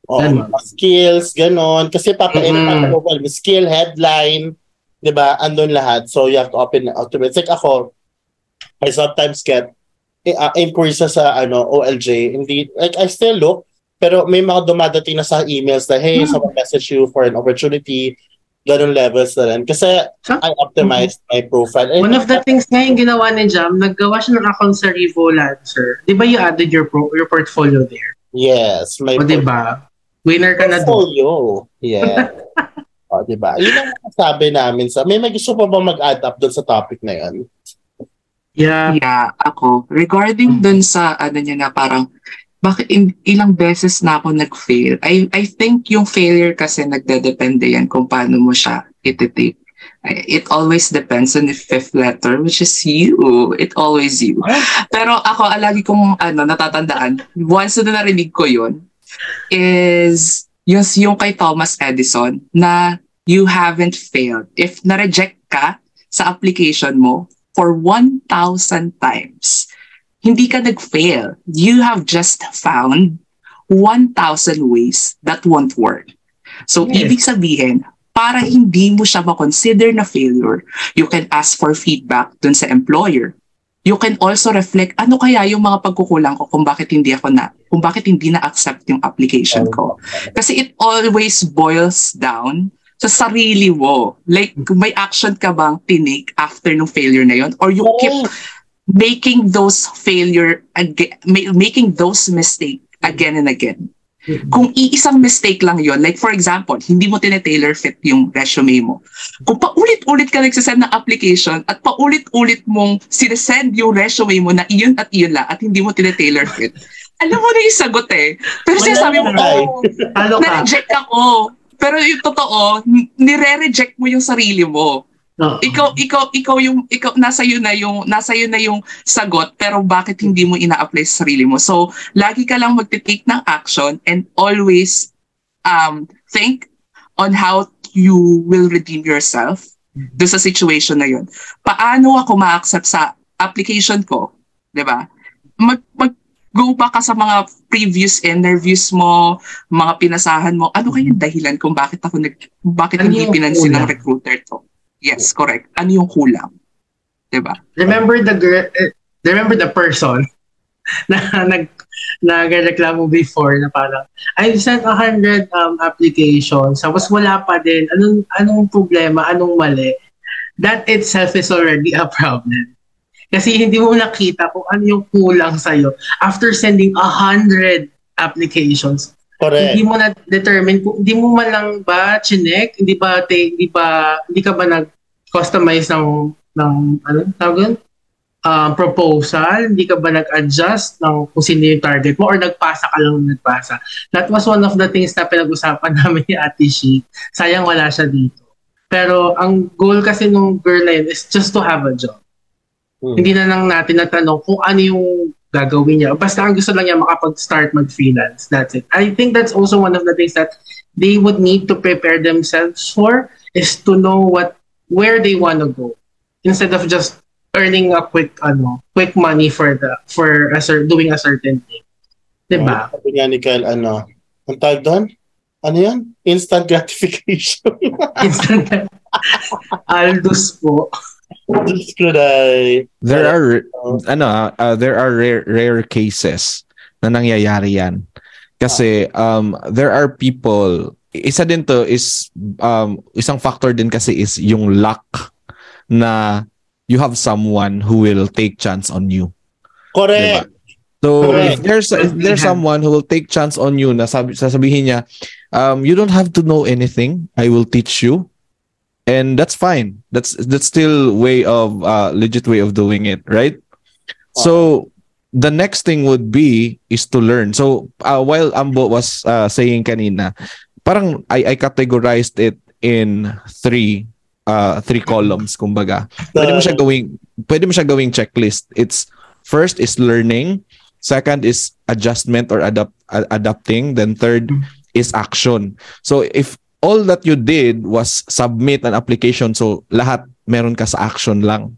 Mga skills, ganon. Kasi papainin Mm-mm. mm mo skill, headline, di ba? Andun lahat. So, you have to open automate. Like ako, I sometimes get uh, inquiries sa, sa ano, OLJ. Hindi, like, I still look, pero may mga dumadating na sa emails na, hey, Hmm. someone message you for an opportunity, ganun levels na rin. Kasi So, I optimized my profile. And One of the things nga yung ginawa ni Jam, naggawa siya ng account sa Revo Lancer. Di ba you added your pro, your portfolio there? Yes, may O, diba? Winner ka na doon. portfolio. Yeah. o, diba? Yun ang sabi namin sa... May may gusto pa ba mag-add up doon sa topic na yun? Yeah. Yeah, ako. Regarding dun sa ano niya na parang bakit in, ilang beses na ako nag-fail. I, I think yung failure kasi nagdedepende yan kung paano mo siya iti-take. It always depends on the fifth letter, which is you. It always you. Pero ako, ah, lagi kong ano, natatandaan, once na narinig ko yun, is yung, yung kay Thomas Edison na you haven't failed. If na-reject ka sa application mo for 1,000 times, hindi ka nag-fail. You have just found 1,000 ways that won't work. So, Yes. ibig sabihin, para hindi mo siya ma-consider na failure, you can ask for feedback dun sa employer. You can also reflect, ano kaya yung mga pagkukulang ko kung bakit hindi ako na, kung bakit hindi na-accept yung application ko. Kasi it always boils down sa sarili mo. Like, may action ka bang tinake after nung failure na yon Or you keep making those failure again, making those mistake again and again. Kung iisang mistake lang yon like for example, hindi mo tinetailor fit yung resume mo. Kung paulit-ulit ka nagsasend ng application at paulit-ulit mong sinesend yung resume mo na iyon at iyon lang at hindi mo tinetailor fit, alam mo na yung sagot eh. Pero Wala sinasabi mo, oh, na-reject ako. Pero yung totoo, nire-reject mo yung sarili mo Oo. ikaw ikaw ikaw yung ikaw nasa iyo na yung nasa iyo na yung sagot pero bakit hindi mo ina-apply sa sarili mo? So lagi ka lang magte-take ng action and always um think on how you will redeem yourself do sa situation na yun. Paano ako ma-accept sa application ko 'di ba? Mag mag go back ka sa mga previous interviews mo, mga pinasahan mo, ano kaya yung dahilan kung bakit ako nag, bakit Ano hindi pinansin ng recruiter to? Yes, correct. Ano yung kulang? 'Di ba? Remember the girl, eh, remember the person na nag nagreklamo before na parang I sent a hundred um, applications tapos wala pa din anong anong problema anong mali that itself is already a problem kasi hindi mo nakita kung ano yung kulang sa'yo after sending a hundred applications Correct. hindi mo na determine kung hindi mo man lang ba chinek, hindi ba te, hindi ba hindi ka ba nag customize ng ng ano tawag? Um, proposal, hindi ka ba nag-adjust ng kung sino yung target mo or nagpasa ka lang ng nagpasa. That was one of the things na pinag-usapan namin ni Ate Shi. Sayang wala siya dito. Pero ang goal kasi nung girl na yun is just to have a job. Hmm. Hindi na lang natin natanong kung ano yung gagawin niya. Basta ang gusto lang niya makapag-start mag-freelance. That's it. I think that's also one of the things that they would need to prepare themselves for is to know what where they want to go instead of just earning a quick ano quick money for the for a cer- doing a certain thing. 'Di ba? Sabi nga ni Kyle, ano, ang tawag doon? Ano yan? Instant gratification. Instant Aldus po. Diyos ko na. There are Oh. ano uh, there are rare, rare cases na nangyayari yan. Kasi um there are people isa din to is um isang factor din kasi is yung luck na you have someone who will take chance on you. Correct. So Correct. if there's if there's someone who will take chance on you na sabi, sasabihin niya um you don't have to know anything I will teach you and that's fine. That's that's still way of uh legit way of doing it right? So the next thing would be is to learn. So uh, while Ambo was uh, saying kanina parang I I categorized it in three uh three columns kumbaga. Pwede mo siya gawing pwede mo siya gawing checklist. It's first is learning second is adjustment or adapt a- adapting then third is action. So if all that you did was submit an application so lahat meron ka sa action lang.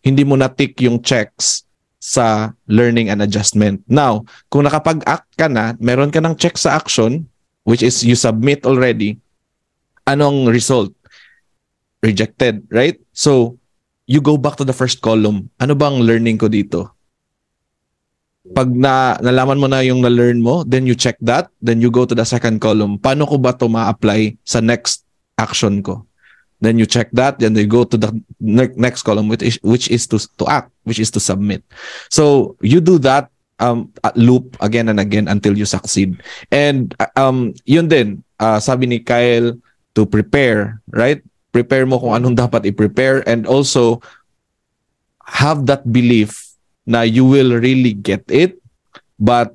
Hindi mo na tick yung checks sa learning and adjustment. Now kung nakapag-act ka na meron ka ng check sa action which is you submit already anong result? Rejected right? So you go back to the first column. Ano bang learning ko dito pag na nalaman mo na yung na-learn mo, then you check that, then you go to the second column. Paano ko ba to ma-apply sa next action ko? Then you check that, then you go to the ne- next column which is which is to to act, which is to submit. So you do that um loop again and again until you succeed. And uh, um yun din, uh, sabi ni Kyle to prepare, right? Prepare mo kung anong dapat i-prepare and also have that belief na you will really get it but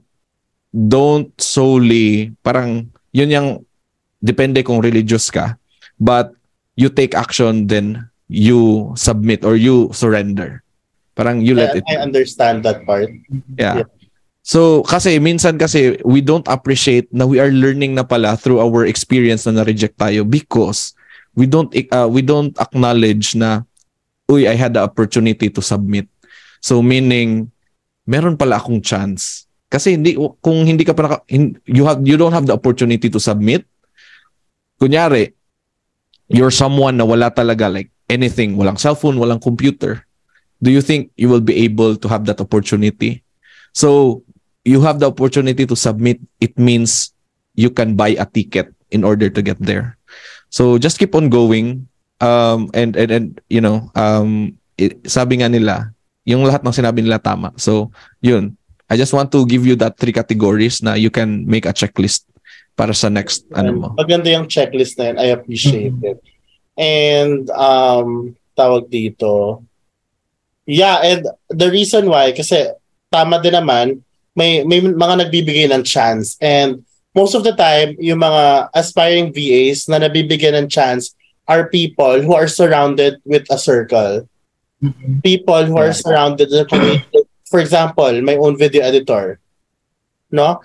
don't solely parang yun yung depende kung religious ka but you take action then you submit or you surrender parang you let I, it I understand that part. yeah. Yeah. So kasi minsan kasi we don't appreciate na we are learning na pala through our experience na na-reject tayo because we don't uh, we don't acknowledge na uy I had the opportunity to submit. So meaning meron pala akong chance. Kasi hindi kung hindi ka pa naka, you have you don't have the opportunity to submit. Kunyari you're someone na wala talaga like anything, walang cellphone, walang computer. Do you think you will be able to have that opportunity? So you have the opportunity to submit. It means you can buy a ticket in order to get there. So just keep on going. Um, and, and, and, you know, um, it, sabi nga nila, yung lahat ng sinabi nila tama. So, yun. I just want to give you that three categories na you can make a checklist para sa next, ano mo. Maganda yung checklist na yun. I appreciate it. And, um, tawag dito, yeah, and the reason why, kasi tama din naman, may, may mga nagbibigay ng chance. And most of the time, yung mga aspiring VAs na nabibigyan ng chance are people who are surrounded with a circle. People who are surrounded in a community. For example, my own video editor. No?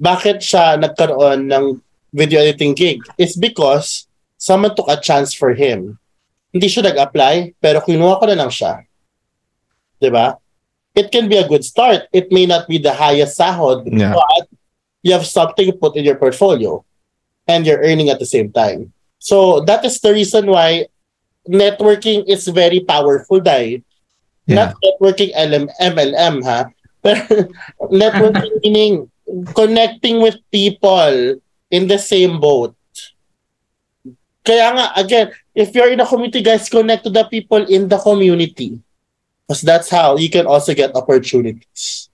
Bakit siya nagkaroon ng video editing gig? It's because someone took a chance for him. Hindi siya nag-apply, pero kinuha ko na lang siya. ba? It can be a good start. It may not be the highest sahod, Yeah. but you have something to put in your portfolio and you're earning at the same time. So that is the reason why networking is very powerful dahil Yeah. not networking LM, MLM ha, pero networking meaning connecting with people in the same boat. Kaya nga, again, if you're in a community, guys, connect to the people in the community. Because that's how you can also get opportunities.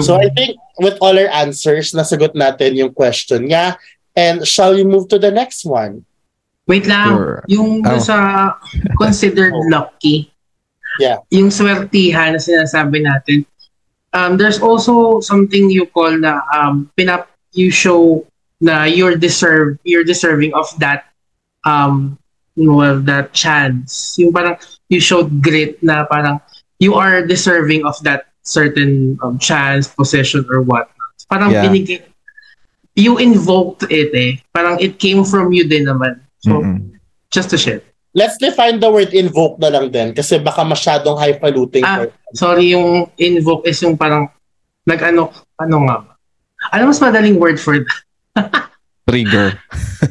So mm-hmm. I think with all our answers, nasagot natin yung question niya. And shall we move to the next one? Wait lang, Sure. yung Oh. sa considered lucky, Yeah. yung swertihan na sinasabi natin, um, there's also something you call na um, pinap you show na you're deserve you're deserving of that um well that chance yung parang you showed grit na parang you are deserving of that certain um, chance position or what parang Yeah. binigay you invoked it eh parang it came from you din naman so Mm-mm. just to share Let's define the word invoke na lang din kasi baka masyadong highfalutin. Ah, sorry, yung invoke is yung parang nag-ano, ano nga ba? Ano mas madaling word for that? Trigger.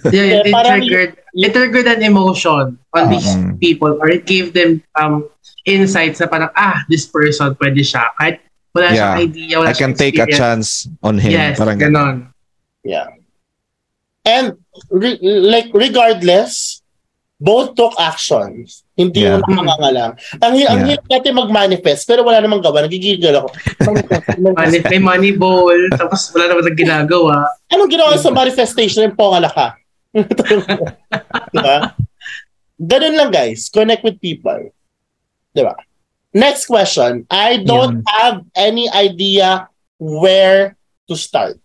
Yeah, Yeah, it, parang triggered, it triggered an emotion on these Mm. people or it gave them um insights na parang, ah, this person, pwede siya. Kahit wala siyang Yeah. idea, wala I can siyang take a experience. chance on him. Yes, Parang ganon. Yeah. And re- like regardless, both took actions. Hindi Yeah. mo nakangangalang. Ang, hi- ang Yeah. hirap natin mag-manifest pero wala namang gawa. Nagigigil ako. Manifest, may money ball, tapos wala naman nang ginagawa. Anong ginawa sa manifestation ng pongala ka? diba? Ganun lang guys. Connect with people. Diba? Next question. I don't have any idea where to start.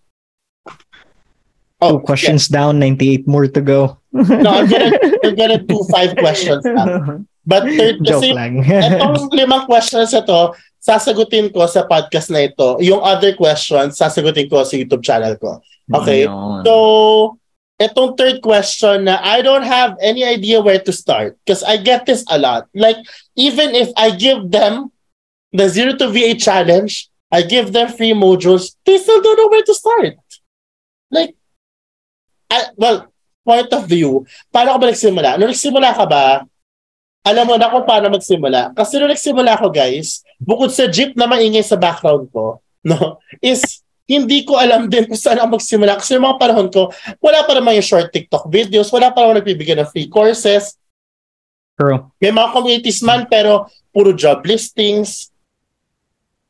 Oh, two questions down, 98 more to go. No, I'm gonna, I'm gonna do five questions now. But third, Joke kasi lang. itong limang questions na to, sasagutin ko sa podcast na ito. Yung other questions, sasagutin ko sa YouTube channel ko. Okay? Yun. So, itong third question na I don't have any idea where to start because I get this a lot. Like, even if I give them the Zero to VA challenge, I give them free modules, they still don't know where to start. Like, I, well, point of view, paano ka ba nagsimula? Nung nagsimula ka ba, alam mo na kung paano magsimula. Kasi nung nagsimula ko, guys, bukod sa jeep na maingay sa background ko, no, is hindi ko alam din kung saan ako magsimula. Kasi yung mga panahon ko, wala pa naman yung short TikTok videos, wala pa naman nagbibigay ng free courses, True. may mga communities man, pero puro job listings.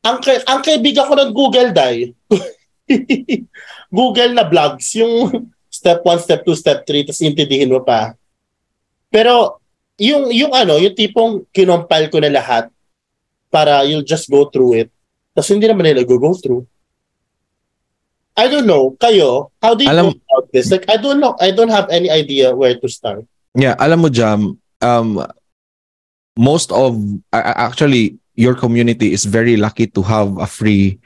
ang, ka- ang kaibigan ko ng Google, Day, Google na vlogs, yung step 1, step 2, step 3, tapos intindihin mo pa. Pero, yung, yung ano, yung tipong kinompile ko na lahat para you'll just go through it. Tapos hindi naman nila go, go through. I don't know, kayo, how do you Alam- go about this? Like, I don't know, I don't have any idea where to start. Yeah, alam mo Jam, um most of a- actually your community is very lucky to have a free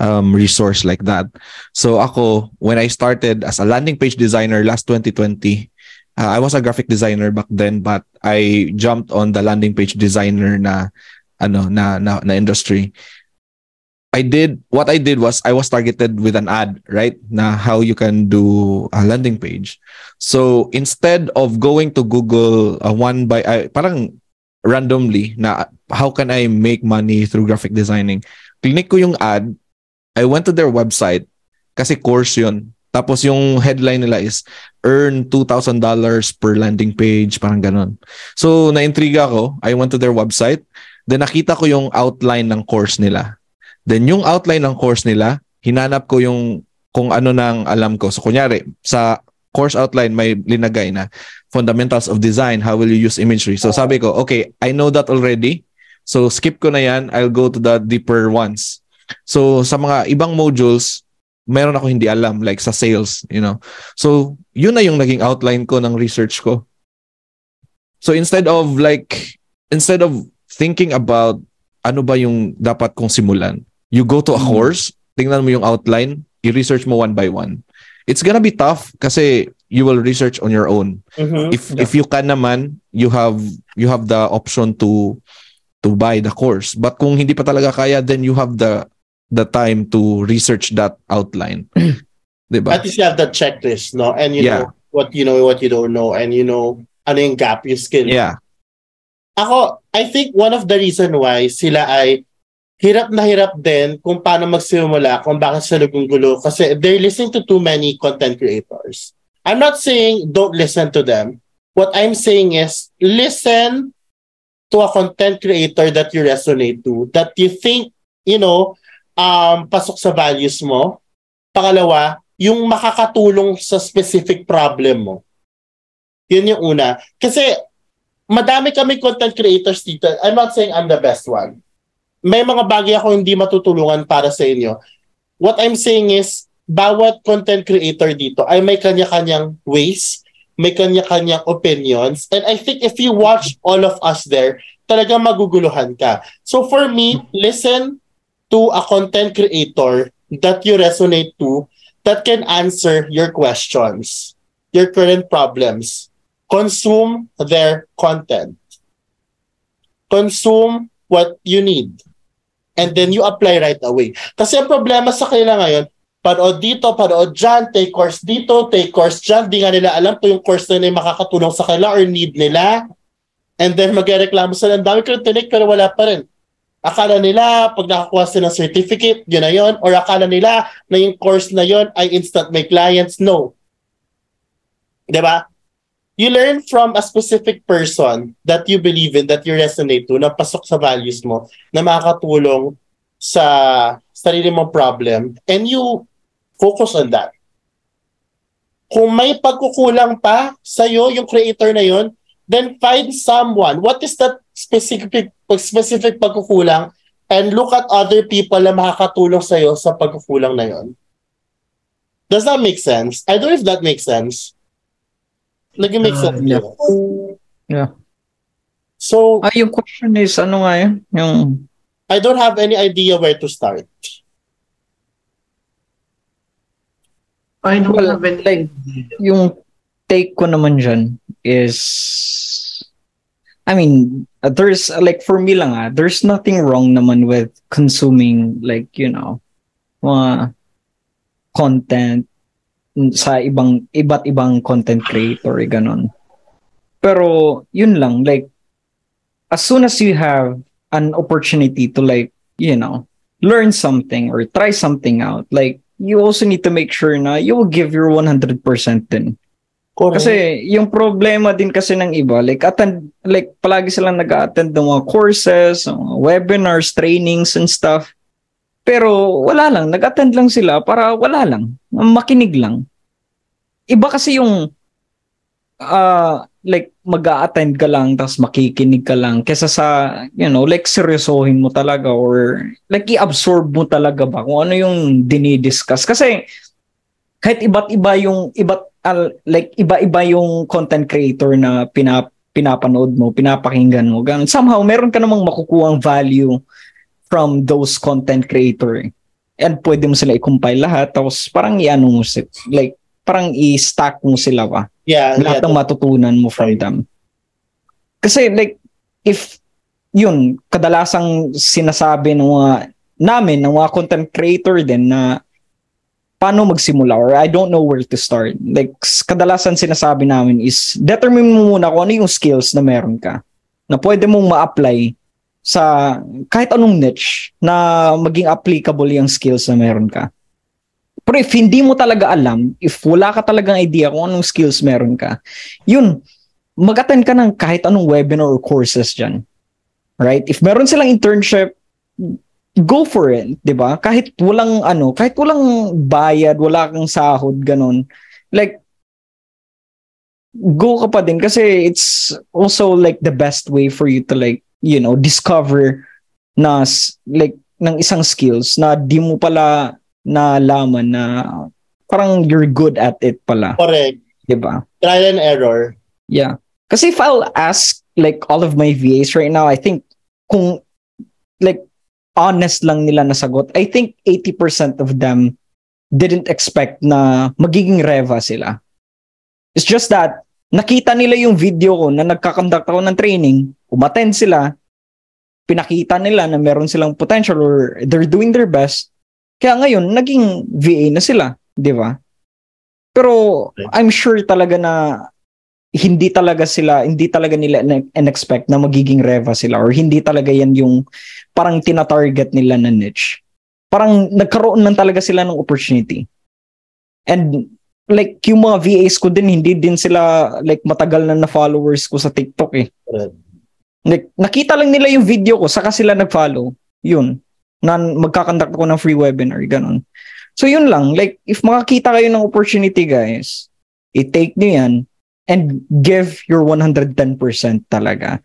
um resource like that. So ako when I started as a landing page designer last 2020, uh, I was a graphic designer back then but I jumped on the landing page designer na ano na na, na industry. I did what I did was I was targeted with an ad, right? Na how you can do a landing page. So instead of going to Google uh, one by I parang randomly na how can I make money through graphic designing? Clinic ko yung ad, I went to their website kasi course yun. Tapos yung headline nila is earn $2,000 per landing page, parang ganon. So na-intriga ako, I went to their website, then nakita ko yung outline ng course nila. Then yung outline ng course nila, hinanap ko yung kung ano nang alam ko. So kunyari, sa course outline may linagay na fundamentals of design, how will you use imagery? So sabi ko, okay, I know that already. So skip ko na yan, I'll go to the deeper ones. So sa mga ibang modules, meron ako hindi alam like sa sales, you know. So yun na yung naging outline ko ng research ko. So instead of like instead of thinking about ano ba yung dapat kong simulan, you go to a Mm. course, tingnan mo yung outline, i-research mo one by one. It's gonna be tough kasi you will research on your own. Mhm. If if you can naman, you have you have the option to to buy the course. But kung hindi pa talaga kaya, then you have the the time to research that outline. 'Di ba? At least you have the checklist, no? And you Yeah. know what you know, what you don't know, and you know ano yung gap, yung skill. Yeah. Ako, I think one of the reason why sila ay hirap na hirap din kung paano magsimula, kung bakit sila nagugulo. Kasi they're listening to too many content creators. I'm not saying don't listen to them. What I'm saying is listen to a content creator that you resonate to, that you think, you know, um, pasok sa values mo. Pangalawa, yung makakatulong sa specific problem mo. Yun yung una. Kasi madami kami content creators dito. I'm not saying I'm the best one. May mga bagay ako hindi matutulungan para sa inyo. What I'm saying is, bawat content creator dito ay may kanya-kanyang ways, may kanya-kanyang opinions, and I think if you watch all of us there, talagang maguguluhan ka. So for me, listen to a content creator that you resonate to that can answer your questions, your current problems. Consume their content. Consume what you need. And then you apply right away. Kasi ang problema sa kanila ngayon, panood dito, panood dyan, take course dito, take course dyan. Di nga nila alam kung yung course na yun ay makakatulong sa kanila or need nila. And then magreklamo sila, ang dami ko tinik pero wala pa rin. Akala nila, pag nakakuha sila ng certificate, yun na yun. Or akala nila na yung course na yun ay instant may clients. No. ba? You learn from a specific person that you believe in, that you resonate to, na pasok sa values mo, na makakatulong sa sarili mong problem, and you focus on that. Kung may pagkukulang pa sa'yo, yung creator na yun, then find someone. What is that specific specific pagkukulang and look at other people na makakatulong sa'yo sa pagkukulang na yun. Does that make sense? I don't know if that makes sense. Nag-make Uh, sense. yeah. Yeah. So, Ah, yung question is, ano nga yun? Yung, I don't have any idea where to start. I don't Well, have any like- yung take ko naman dyan is, I mean, uh, there's, uh, like, for me lang ah, there's nothing wrong naman with consuming, like, you know, mga content sa ibang, iba't ibang content creator, ganon. Pero, yun lang, like, as soon as you have an opportunity to, like, you know, learn something or try something out, like, you also need to make sure na you will give your 100% din. Correct. Kasi yung problema din kasi ng iba, like attend like palagi silang nag-attend ng mga courses, mga webinars, trainings and stuff. Pero wala lang, nag-attend lang sila para wala lang, makinig lang. Iba kasi yung uh, like mag-a-attend ka lang tapos makikinig ka lang kesa sa you know like seryosohin mo talaga or like i-absorb mo talaga ba kung ano yung dinidiscuss kasi kahit iba't iba yung iba't uh, like iba-iba yung content creator na pinap pinapanood mo, pinapakinggan mo. Ganun. Somehow, meron ka namang makukuhang value from those content creator. Eh. And pwede mo sila i-compile lahat, tapos parang i-ano mo sila, like, parang i-stack mo sila pa. Yeah. Lahat yeah, ng matutunan mo from Right. them. Kasi like, if yun, kadalasang sinasabi ng mga namin, ng mga content creator din na paano magsimula or I don't know where to start. Like, kadalasan sinasabi namin is determine mo muna kung ano yung skills na meron ka na pwede mong ma-apply sa kahit anong niche na maging applicable yung skills na meron ka. Pero if hindi mo talaga alam, if wala ka talagang idea kung anong skills meron ka, yun, mag-attend ka ng kahit anong webinar or courses dyan. Right? If meron silang internship, go for it, 'di ba? Kahit walang ano, kahit walang bayad, wala kang sahod ganun. Like go ka pa din kasi it's also like the best way for you to like, you know, discover na like ng isang skills na di mo pala nalaman na parang you're good at it pala, Correct. 'di ba? Trial and error. Yeah. Kasi if I'll ask like all of my VAs right now, I think kung like honest lang nila nasagot, I think 80% of them didn't expect na magiging reva sila. It's just that nakita nila yung video ko na nagkakonduct ako ng training, umattend sila, pinakita nila na meron silang potential or they're doing their best. Kaya ngayon, naging VA na sila, di ba? Pero I'm sure talaga na hindi talaga sila, hindi talaga nila in-expect na magiging reva sila or hindi talaga yan yung parang tina-target nila na niche. Parang nagkaroon lang talaga sila ng opportunity. And like yung mga VAs ko din, hindi din sila like matagal na na followers ko sa TikTok eh. Like, nakita lang nila yung video ko, saka sila nag-follow. Yun. Na magkakandak ako ng free webinar, ganun. So yun lang, like if makakita kayo ng opportunity guys, i-take nyo yan and give your 110% talaga.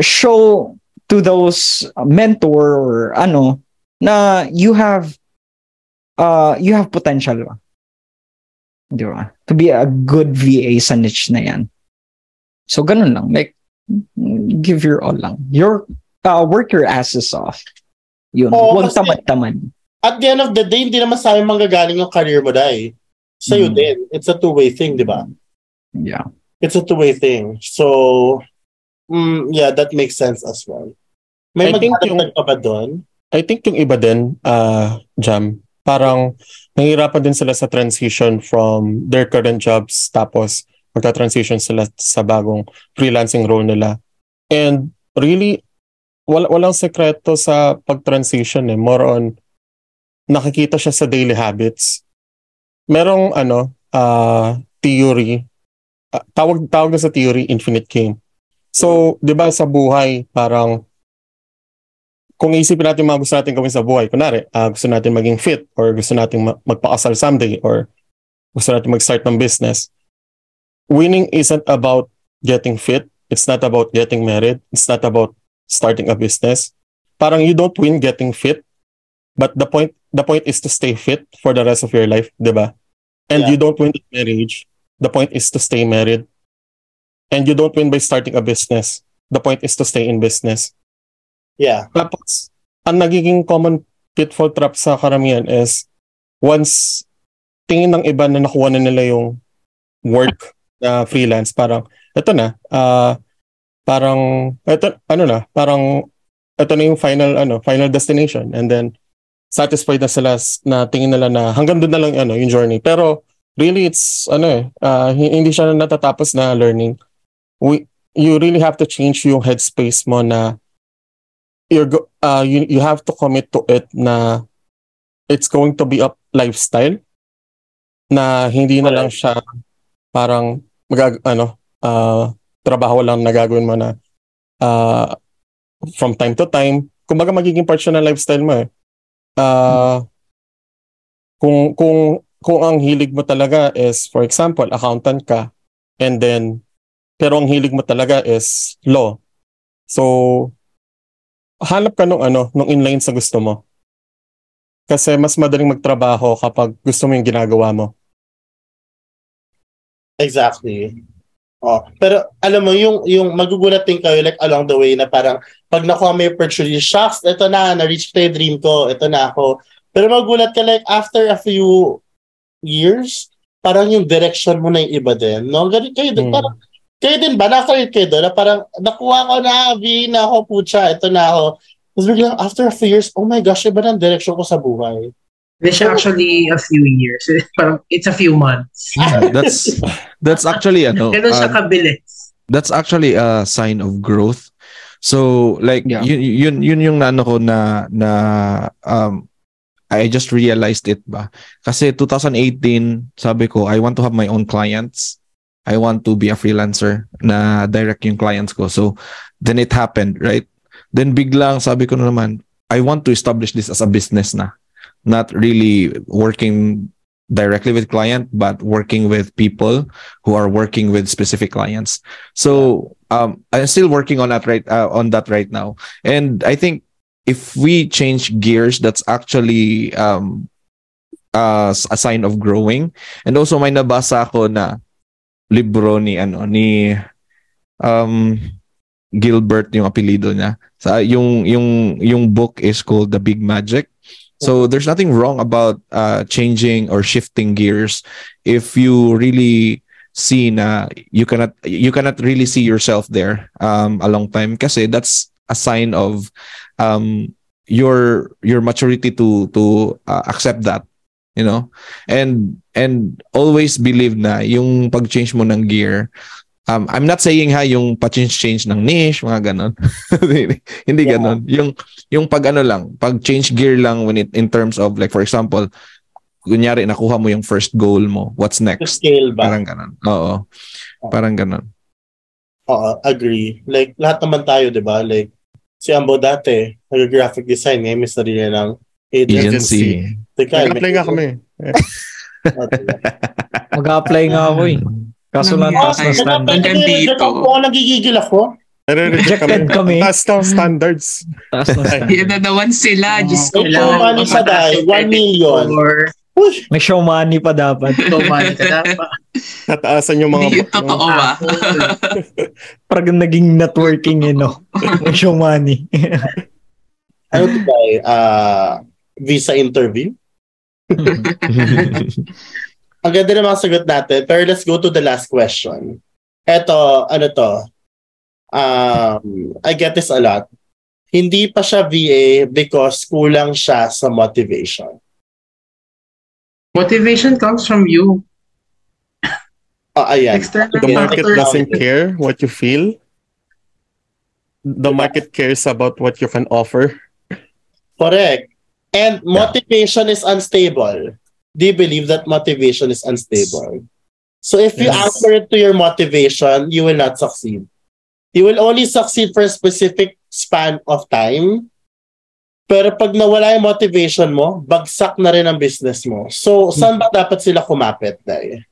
Show to those mentor or ano na you have uh you have potential? Di ba? To be a good VA sa niche na yan. So ganun lang. Like give your all lang. Your uh, work your asses off. Yun. Oo, Huwag tamad-tamad. At the end of the day, hindi naman sa amin manggagaling yung career mo dahil. Sa'yo Mm. din. It's a two-way thing, di ba? Yeah. It's a two-way thing. So, mm, yeah, that makes sense as well. May I think magdadagdag pa ba doon? I think yung iba din, uh, Jam, parang nahihirapan din sila sa transition from their current jobs tapos magta-transition sila sa bagong freelancing role nila. And really, wala, walang sekreto sa pag-transition eh. More on, nakikita siya sa daily habits. Merong ano, uh, theory, uh, tawag, tawag na sa theory, infinite game. So, di ba sa buhay, parang kung isipin natin mga gusto natin gawin sa buhay, kunwari, ah, gusto natin maging fit or gusto natin ma- magpakasal someday or gusto natin mag-start ng business, winning isn't about getting fit. It's not about getting married. It's not about starting a business. Parang you don't win getting fit, but the point the point is to stay fit for the rest of your life, 'di ba? And Yeah. you don't win at marriage. The point is to stay married. And you don't win by starting a business. The point is to stay in business. Yeah. Tapos, ang nagiging common pitfall trap sa karamihan is once tingin ng iba na nakuha na nila yung work na freelance, parang, eto na, ah parang, eto, ano na, parang, eto na yung final, ano, final destination. And then, satisfied na sila na tingin nila na hanggang doon na lang, ano, yung journey. Pero, really, it's, ano eh, hi- hindi siya natatapos na learning. We, you really have to change yung headspace mo na you're go, uh, you, you have to commit to it na it's going to be a lifestyle na hindi na lang siya parang magag ano uh, trabaho lang na gagawin mo na uh, from time to time. Kumbaga magiging part siya ng lifestyle mo eh. Ah kung kung kung ang hilig mo talaga is for example accountant ka and then pero ang hilig mo talaga is law. So hanap ka nung ano, nung inline sa gusto mo. Kasi mas madaling magtrabaho kapag gusto mo yung ginagawa mo. Exactly. Oh, pero alam mo yung yung magugulat din kayo like along the way na parang pag nakuha mo yung opportunity, shocks, ito na, na-reach ko yung dream ko, ito na ako. Pero magulat ka like after a few years, parang yung direction mo na yung iba din. No? Ganun kayo din. Hmm. Parang, kayo din ba? Nakalit kayo doon na parang nakuha ko na, V na ako, putya, ito na ako. Tapos biglang after a few years, oh my gosh, iba na ang direction ko sa buhay. Hindi siya actually a few years. Parang it's a few months. Yeah, that's that's actually ano Ganun siya uh, kabilis. that's actually a sign of growth. So like Yeah. yun yun yun yung naano ko na na um I just realized it ba. Kasi 2018 sabi ko I want to have my own clients. I want to be a freelancer na direct yung clients ko. So then it happened, right? Then biglang sabi ko na naman I want to establish this as a business na. Not really working directly with client but working with people who are working with specific clients. So um, I'm still working on that right uh, on that right now, and I think if we change gears, that's actually um, uh, a sign of growing. And also may nabasa ako na libro ni ano ni um, Gilbert yung apelyido niya. Sa yung yung yung book is called The Big Magic. So there's nothing wrong about uh, changing or shifting gears if you really see na you cannot you cannot really see yourself there um a long time kasi that's a sign of um your your maturity to to uh, accept that you know and and always believe na yung pag-change mo ng gear um I'm not saying ha yung pa-change change ng niche mga ganon hindi Yeah. ganon yung yung pag ano lang pag change gear lang when it in terms of like for example kunyari nakuha mo yung first goal mo what's To next scale ba? Parang ganun. Oo. Parang ganun. Oo, agree. Like, lahat naman tayo, di ba? Like, si Ambo dati, nag-graphic design, ngayon may sarili ng agency. Agency. Teka, Nag-apply nga kami. Oh? Mag-apply nga ako eh. Kaso lang taas na Ay, standard. Hanggang dito. Ako, nagigigil ako. Nare-reject Rejected kami. Taas ng standards. Taas na standard. Yan na naman sila. Diyos ko. May show money sa dahil, 1 million. May show money pa dapat. tuman ka dapat. Tataasan yung mga... Hindi yung totoo ba? Parang naging networking eh, no? May show money. ano to ba eh, ah, visa interview? Ang ganda ng mga sagot natin. Pero let's go to the last question. Eto, ano to? Um, I get this a lot. Hindi pa siya VA because kulang siya sa motivation. Motivation comes from you. Oh, ayan. External The market factors. doesn't care what you feel. The market cares about what you can offer. Correct. And motivation is unstable. Do you believe that motivation is unstable? So if you Yes. anchor it to your motivation, you will not succeed. You will only succeed for a specific span of time. Pero pag nawala yung motivation mo, bagsak na rin ang business mo. So, saan ba dapat sila kumapit, Day?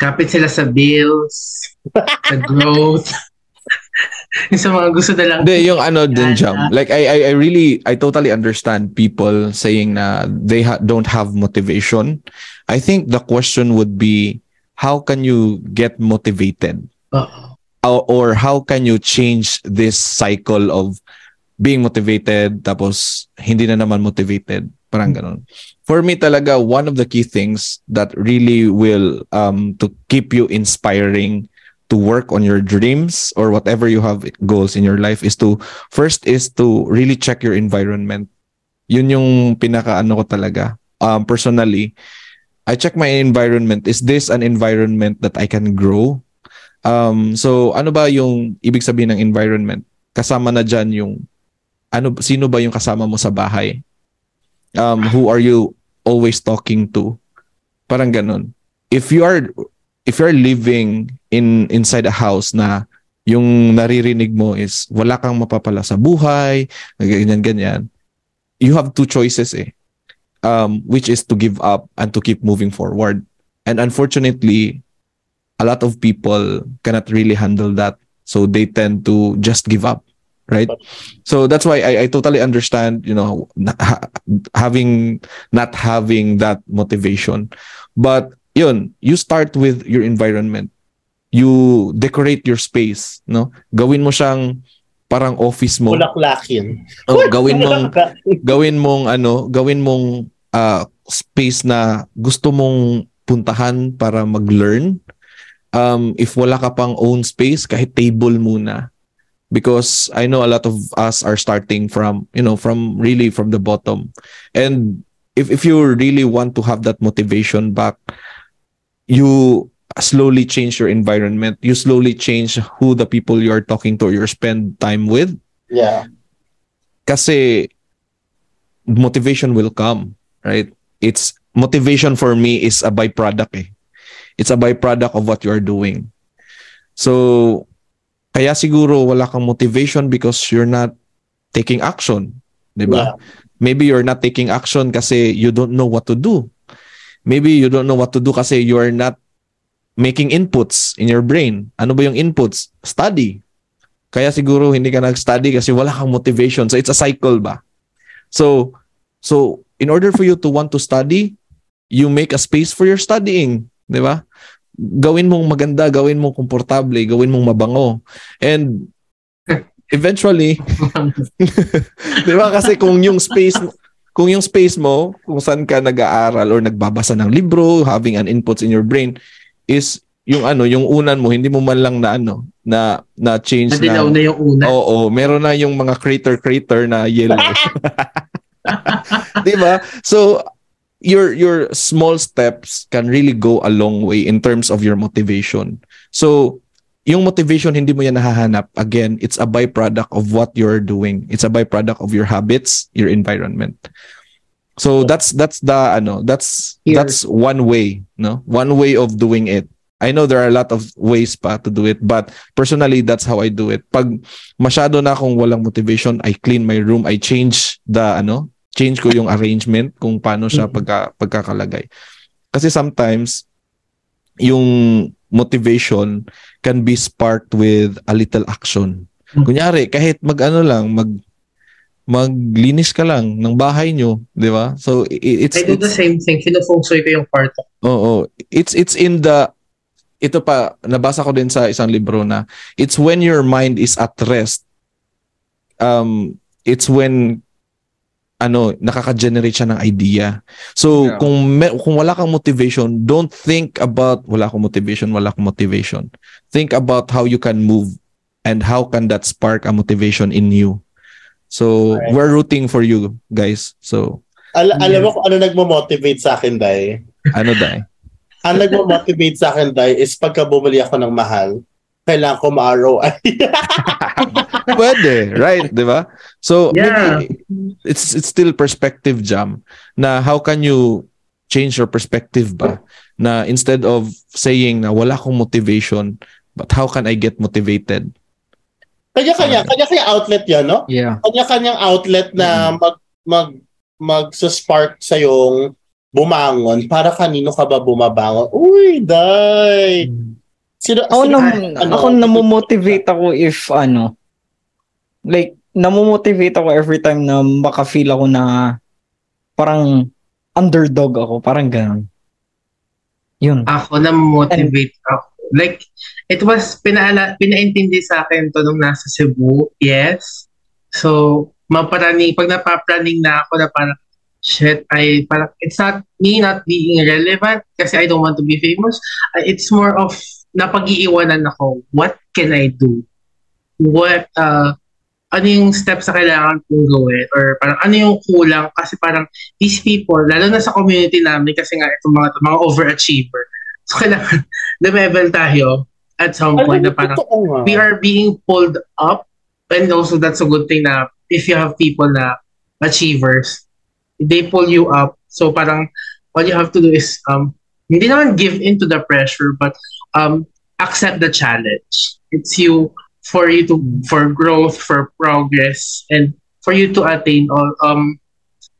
Kapit sila sa bills, sa growth. Yung sa mga gusto na lang. Hindi, yung ano din jam. Like I, I I really I totally understand people saying na they ha- don't have motivation. I think the question would be how can you get motivated? Oo. or, or how can you change this cycle of being motivated tapos hindi na naman motivated. Parang ganun. For me talaga one of the key things that really will um to keep you inspiring to work on your dreams or whatever you have goals in your life is to first is to really check your environment. Yun yung pinaka ano ko talaga um personally. I check my environment. Is this an environment that I can grow? Um, so ano ba yung ibig sabihin ng environment? Kasama na dyan yung ano sino ba yung kasama mo sa bahay? Um, who are you always talking to? Parang ganun. If you are if you're living in inside a house na yung naririnig mo is wala kang mapapala sa buhay, ganyan ganyan. you have two choices eh. Um, which is to give up and to keep moving forward. And unfortunately, a lot of people cannot really handle that. So they tend to just give up. Right. So that's why I, I totally understand, you know, ha- having not having that motivation. But yun, you start with your environment. You decorate your space, no? Gawin mo siyang parang office mo. Bulaklakin. Oh, gawin mong gawin mong ano, gawin mong ah, space na gusto mong puntahan para mag-learn. Um, if wala ka pang own space, kahit table muna. Because I know a lot of us are starting from, you know, from really from the bottom. And if if you really want to have that motivation back, you slowly change your environment. You slowly change who the people you are talking to you spend time with. Yeah. kasi motivation will come, right? It's motivation for me is a byproduct eh. It's a byproduct of what you are doing. So kaya siguro wala kang motivation because you're not taking action, 'di ba? Yeah. Maybe you're not taking action kasi you don't know what to do. Maybe you don't know what to do kasi you're not making inputs in your brain. Ano ba yung inputs? Study. Kaya siguro hindi ka nag-study kasi wala kang motivation. So it's a cycle ba? So so in order for you to want to study, you make a space for your studying, 'di ba? Gawin mong maganda, gawin mong komportable, gawin mong mabango. And eventually, 'di ba kasi kung yung space kung yung space mo, kung saan ka nag-aaral or nagbabasa ng libro, having an inputs in your brain is yung ano, yung unan mo, hindi mo man lang na ano, na na change na. na yung una. Oo, meron na yung mga crater crater na yellow. 'Di ba? So your your small steps can really go a long way in terms of your motivation. So yung motivation hindi mo yan nahahanap. Again, it's a byproduct of what you're doing. It's a byproduct of your habits, your environment. So that's that's the ano, that's Here. that's one way, no? One way of doing it. I know there are a lot of ways pa to do it, but personally that's how I do it. Pag masyado na akong walang motivation, I clean my room, I change the ano, change ko yung arrangement kung paano siya pagka, pagkakalagay. Kasi sometimes yung motivation can be sparked with a little action. Mhm. Kunyari, kahit mag-ano lang, mag maglinis ka lang ng bahay nyo, 'di ba? So it's I do the same thing. Pinafungsoy ko yung kwarto. Oo. It's it's in the ito pa nabasa ko din sa isang libro na it's when your mind is at rest. Um it's when ano nakaka-generate siya ng idea. So Yeah. kung me- kung wala kang motivation, don't think about wala akong motivation, wala akong motivation. Think about how you can move and how can that spark a motivation in you. So Right. we're rooting for you guys. So Al- alam mo kung ano nagmo-motivate sa akin, Day? ano dai? Ang nagmo-motivate sa akin, Day, is pagka bumili ako ng mahal, kailangan ko ma-ROI. Pwede, right, 'di ba? So Yeah. maybe it's it's still perspective jam na how can you change your perspective ba na instead of saying na wala akong motivation but how can I get motivated? Kanya-kanya, kanya-kanya outlet yan, no? Yeah. Kanya-kanyang outlet na mag, mag, mag-spark sa yung bumangon para kanino ka ba bumabangon? Uy, day! Sino, Ako, sino- nam, ano? ako namomotivate ako if ano, like, namomotivate ako every time na maka-feel ako na parang underdog ako, parang ganun. Yun. Ako na motivate ako. Like, it was, pinaala, pinaintindi sa akin to nung nasa Cebu. Yes. So, mapraning, pag napapraning na ako na parang, shit, I, parang, it's not me not being relevant kasi I don't want to be famous. Uh, It's more of, napag-iiwanan ako. What can I do? What, uh, ano yung steps na kailangan kong gawin or parang ano yung kulang kasi parang these people, lalo na sa community namin kasi nga itong mga, mga overachiever. So kailangan level tayo at some point mo, na parang we are being pulled up and also that's a good thing na if you have people na achievers, they pull you up. So parang all you have to do is um hindi naman give in to the pressure but um accept the challenge. It's you for you to for growth, for progress and for you to attain all um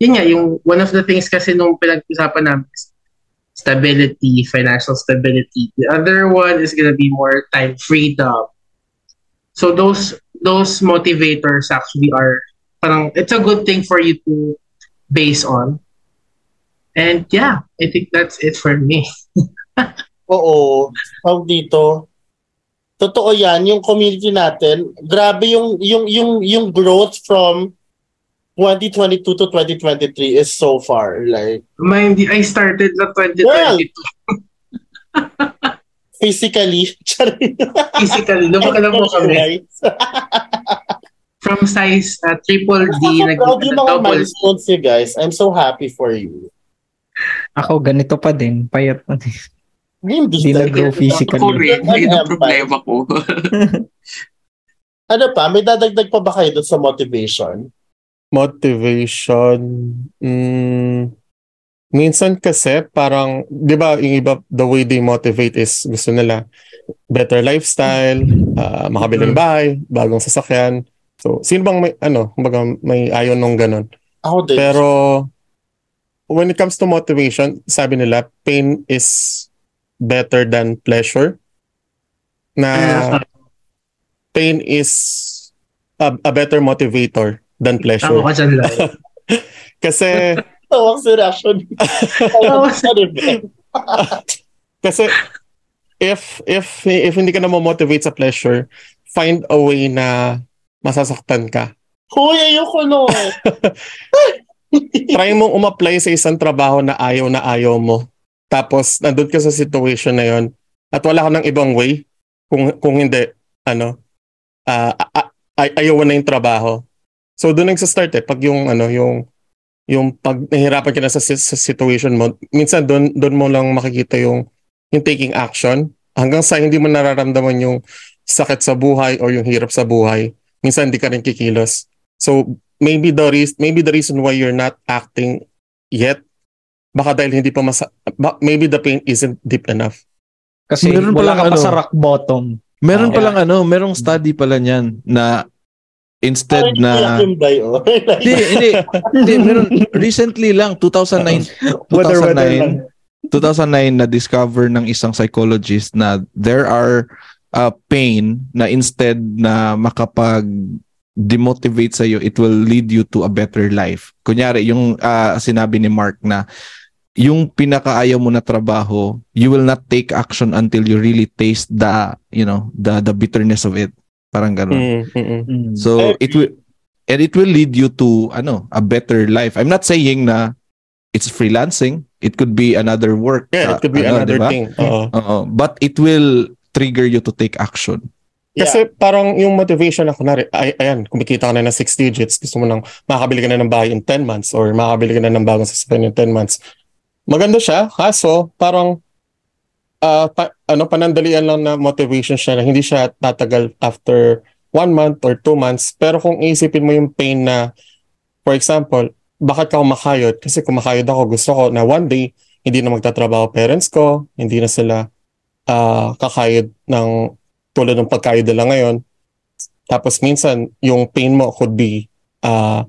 yun nga, yung one of the things kasi nung pinag-usapan namin is stability, financial stability. The other one is gonna be more time freedom. So those those motivators actually are parang it's a good thing for you to base on. And yeah, I think that's it for me. Oo. Tawag dito. Totoo yan, yung community natin, grabe yung yung yung yung growth from 2022 to 2023 is so far like Mind you, I started na 2022 physically charing. physically. Lumaki lang po kami. Guys. From size uh, triple D, I'm so nag proud yung mga double milestones you guys. I'm so happy for you. Ako, ganito pa din. Payat pa din. Hindi Hindi talaga. nag-grow physically. Ako rin, yun ang problema ko. Ano pa? May dadagdag pa ba kayo dun sa motivation? Motivation. Mm, minsan kasi parang, di ba, yung iba, the way they motivate is gusto nila better lifestyle, uh, makabili ng bahay, bagong sasakyan. So, sino bang may, ano, kumbaga, may ayaw nung ganun. Ako din. Pero, when it comes to motivation, sabi nila, pain is better than pleasure. Na pain is a, a better motivator than Tama pleasure. ka dyan lang. Kasi, Tawag si event. kasi, if, if, if hindi ka na motivate sa pleasure, find a way na masasaktan ka. Hoy, ayoko no. try mong umapply sa isang trabaho na ayaw na ayaw mo. Tapos, nandun ka sa situation na yon at wala ka ng ibang way. Kung, kung hindi, ano, a- ay- ayaw na yung trabaho. So, doon nagsa-start eh. Pag yung, ano, yung, yung pag nahihirapan ka na sa, sa situation mo, minsan doon, doon mo lang makikita yung, yung taking action. Hanggang sa hindi mo nararamdaman yung sakit sa buhay or yung hirap sa buhay. Minsan hindi ka rin kikilos. So, maybe the reason maybe the reason why you're not acting yet baka dahil hindi pa masa maybe the pain isn't deep enough. Kasi Meron wala ka pa ano. sa rock bottom. Meron Ah, palang ano, merong study pala niyan na instead Parang hindi na oh. hindi, hindi, hindi, meron recently lang 2009 Weather, weather 2009 2009 na discover ng isang psychologist na there are uh, pain na instead na makapag demotivate sa it will lead you to a better life. Kunyari yung uh, sinabi ni Mark na yung pinakaayaw mo na trabaho, you will not take action until you really taste the, you know, the the bitterness of it. Parang gano'n. Mm, mm, mm. Mm. So it will and it will lead you to ano, a better life. I'm not saying na it's freelancing. It could be another work. Yeah, it could be ano, another diba? thing. Oo. Oo. But it will trigger you to take action. Kasi parang yung motivation na kunwari, ay, ayan, kumikita ka na ng 6 digits, gusto mo nang makakabili ka na ng bahay in 10 months or makakabili ka na ng bagong sasakyan in 10 months. Maganda siya, kaso parang ah, pa, ano, panandalian lang na motivation siya na hindi siya tatagal after one month or two months. Pero kung isipin mo yung pain na, for example, bakit ka kumakayod? Kasi kumakayod ako, gusto ko na one day, hindi na magtatrabaho parents ko, hindi na sila ah, kakayod ng tulad ng pagkayod nila ngayon. Tapos minsan, yung pain mo could be ah,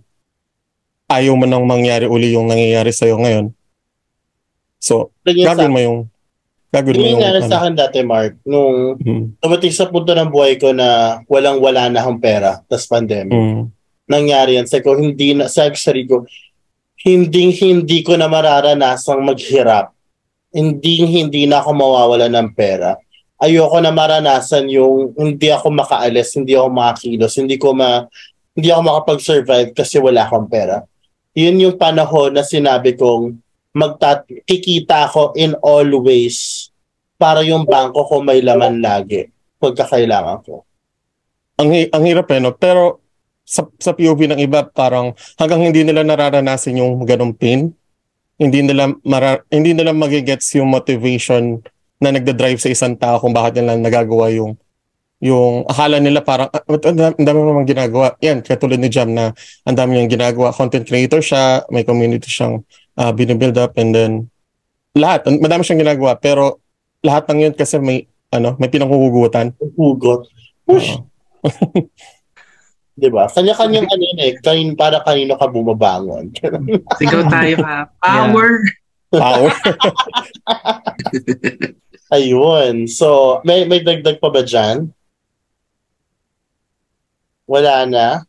ayaw mo nang mangyari uli yung nangyayari sa'yo ngayon. So, sa, gagawin mo yung gagawin mo yung yung nangyari sa ano. akin dati, Mark, nung Mm, dumating sa punto ng buhay ko na walang-wala na akong pera, tas pandemic. mm, Nangyari yan. Sabi ko, hindi na, sa sarili ko, hindi, hindi ko na mararanasang maghirap. Hindi, hindi na ako mawawala ng pera. Ayoko na maranasan yung hindi ako makaalis, hindi ako makakilos, hindi ko ma, hindi ako makapag-survive kasi wala akong pera. Yun yung panahon na sinabi kong magtat kikita ako in all ways para yung bangko ko may laman lagi pagkakailangan ko. ang, ang hirap eh, no? Pero sa, sa POV ng iba, parang hanggang hindi nila nararanasan yung ganong pain, hindi nila mara, hindi nila magigets yung motivation na nagda-drive sa isang tao kung bakit nila nagagawa yung yung akala nila parang ah, ang dami, namang ginagawa. Yan, katulad ni Jam na ang dami niyang ginagawa. Content creator siya, may community siyang uh, binibuild up and then lahat, madami siyang ginagawa pero lahat ng yun kasi may ano, may pinanghuhugutan. Hugot. Push. Oo. Di ba? Kanya-kanyang ano yun eh. Kanin, para kanino ka bumabangon. Sigaw tayo ha. Power! Power. Ayun. So, may may dagdag pa ba dyan? Wala na.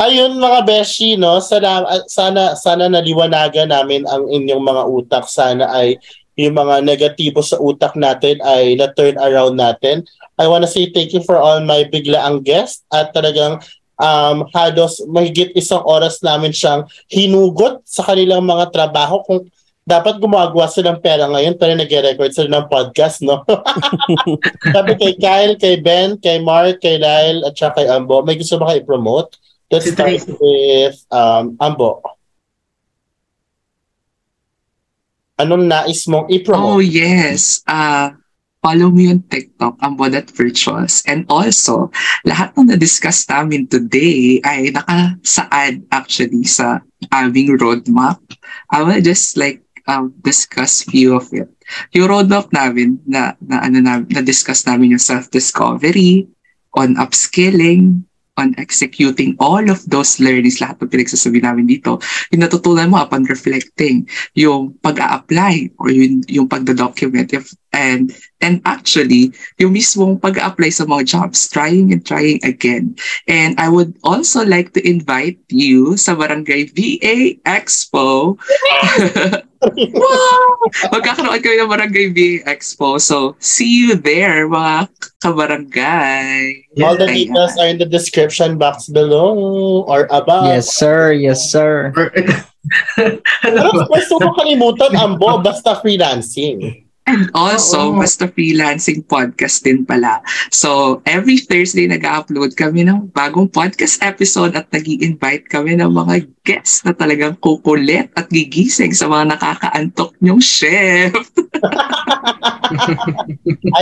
Ayun mga beshi, no? Sana, sana, sana naliwanagan namin ang inyong mga utak. Sana ay yung mga negatibo sa utak natin ay na-turn around natin. I wanna say thank you for all my biglaang guest at talagang um, halos mahigit isang oras namin siyang hinugot sa kanilang mga trabaho kung dapat gumagawa sila ng pera ngayon pero nag-record sila ng podcast, no? Sabi kay Kyle, kay Ben, kay Mark, kay Lyle, at saka kay Ambo. May gusto ba kayo i-promote? Let's Si start with um, Ambo. Anong nais mong Oh, i-promote? yes. Uh, follow me on TikTok, ang Bodat Virtuals. And also, lahat ng na-discuss namin today ay nakasaad actually sa aming roadmap. I will just like um, discuss few of it. Yung roadmap namin na, na, ano na, na-discuss namin yung self-discovery, on upskilling, on executing all of those learnings, lahat ng pinagsasabi namin dito, yung natutunan mo upon reflecting, yung pag-a-apply or yung, yung pagda-document. If, and, and actually, yung mismong pag-a-apply sa mga jobs, trying and trying again. And I would also like to invite you sa Barangay VA Expo. wow! Magkakaroon kami ng Barangay VA Expo. So, see you there, mga kabarangay. All the details are in the description box below or above. Yes, sir. Yes, sir. Ano Pero ba? of course, huwag mo kalimutan, Ambo, basta freelancing. And also, Oo. basta freelancing podcast din pala. So, every Thursday nag-upload kami ng bagong podcast episode at nag invite kami ng mga guests na talagang kukulit at gigising sa mga nakakaantok nyong chef.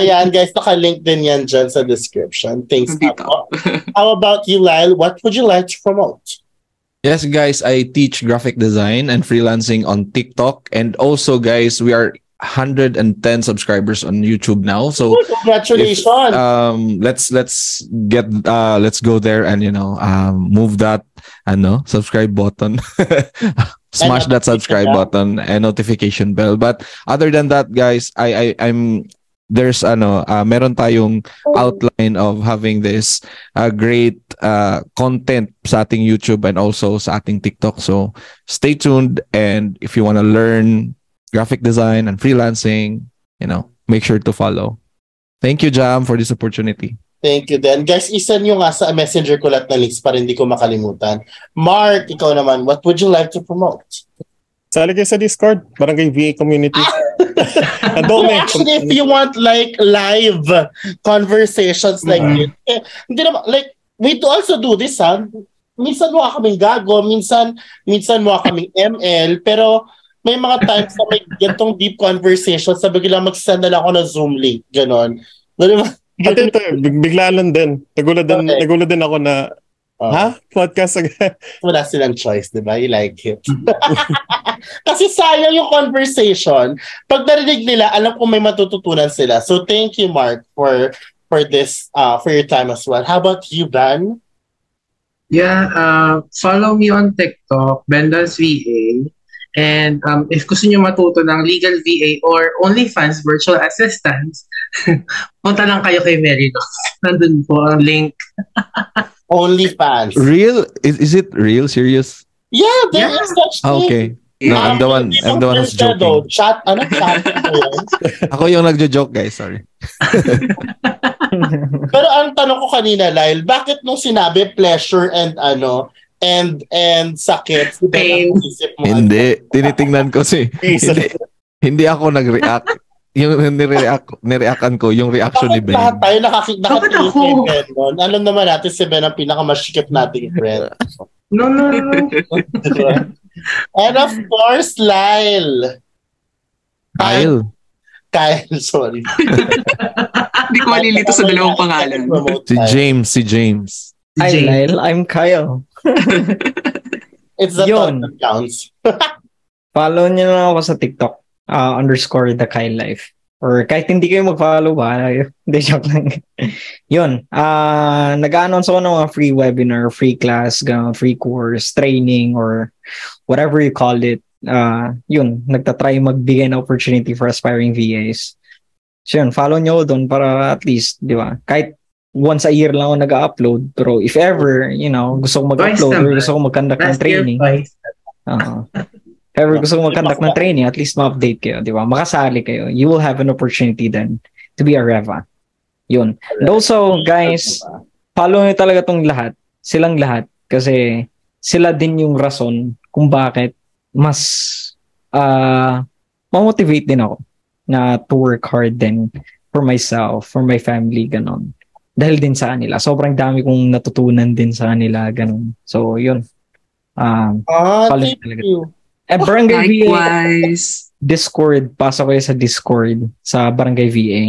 Ayan, guys, naka-link din yan dyan sa description. Thanks. Ambo. How about you, Lyle? What would you like to promote? Yes, guys, I teach graphic design and freelancing on TikTok. And also, guys, we are 110 subscribers on YouTube now. So Oh, congratulations! um let's let's get uh let's go there and you know um move that ano subscribe button smash that subscribe button and notification bell but other than that guys i i i'm there's ano uh, meron tayong outline of having this uh, great uh, content sa ating YouTube and also sa ating TikTok so stay tuned and if you want to learn graphic design and freelancing you know make sure to follow Thank you, Jam, for this opportunity. Thank you then. Guys, isa nyo nga sa messenger ko lahat na links para hindi ko makalimutan. Mark, ikaw naman, what would you like to promote? Sali kayo sa Discord, Barangay VA Community. Andong So eh. actually, if you want like live conversations like Mhm. this, eh, hindi naman, like, we do also do this, ha? Minsan mukha kaming gago, minsan, minsan mukha kaming ML, pero may mga times na may gantong deep conversation, sabi ko lang magsasend na lang ako ng Zoom link, ganon. Ganon, At ito, big- bigla lang din. Nagulat din, Okay. nagulat din ako na, Oh, ha? Podcast agad. Wala silang choice, di ba? You like it. Kasi sayang yung conversation. Pag narinig nila, alam ko may matututunan sila. So thank you, Mark, for for this, uh, for your time as well. How about you, Van? Yeah, uh, follow me on TikTok, Bendas VA. And um, if gusto nyo matuto ng legal VA or OnlyFans virtual assistants, punta lang kayo kay Merinos. Nandun po ang link. Only fans. Real? Is, is it real? Serious? Yeah, there Yeah. is such Ah, thing. okay. No, I'm the one. I'm the one who's filter though. joking. Chat, ano, chat. Ako yung nagjo-joke, guys. Sorry. Pero ang tanong ko kanina, Lyle, bakit nung sinabi pleasure and ano, and and sakit, Pain. mo? Hindi. Tinitingnan ko si. Hindi, hindi ako nag-react. Yung nireact, nireactan ko, yung reaction ni Bakit lahat Ben. tayo nakaki- ako? kay Ben nun? Alam naman natin si Ben ang pinakamasikip nating friend. No, no, no. and of course, Lyle. Kyle. Kyle, sorry. Hindi ko malilito sa dalawang pangalan. Si James. Si James. Hi, Jay. Lyle. I'm Kyle. It's the Yun. thought that counts. Follow niyo na ako sa TikTok. Uh, underscore the Kyle Life. Or kahit hindi kayo mag-follow ba, hindi joke lang. Yun, ah nag-announce ako ng mga free webinar, free class, free course, training, or whatever you call it. Ah yun, nagtatry magbigay ng opportunity for aspiring VAs. So yun, follow nyo doon para at least, di ba? Kahit once a year lang ako nag-upload, pero if ever, you know, gusto ko mag-upload or gusto ko mag-conduct ng training. If ever gusto ko mag-conduct ng training, at least ma-update kayo, di ba? Makasali kayo. You will have an opportunity then to be a Reva. Yun. And also, guys, follow nyo talaga tong lahat. Silang lahat. Kasi sila din yung rason kung bakit mas uh, ma-motivate din ako na to work hard din for myself, for my family, ganon. Dahil din sa kanila. Sobrang dami kong natutunan din sa kanila, ganon. So, yun. Um, Ah, thank talaga. you. eh, Barangay VA. Discord, pasok kayo sa Discord sa Barangay VA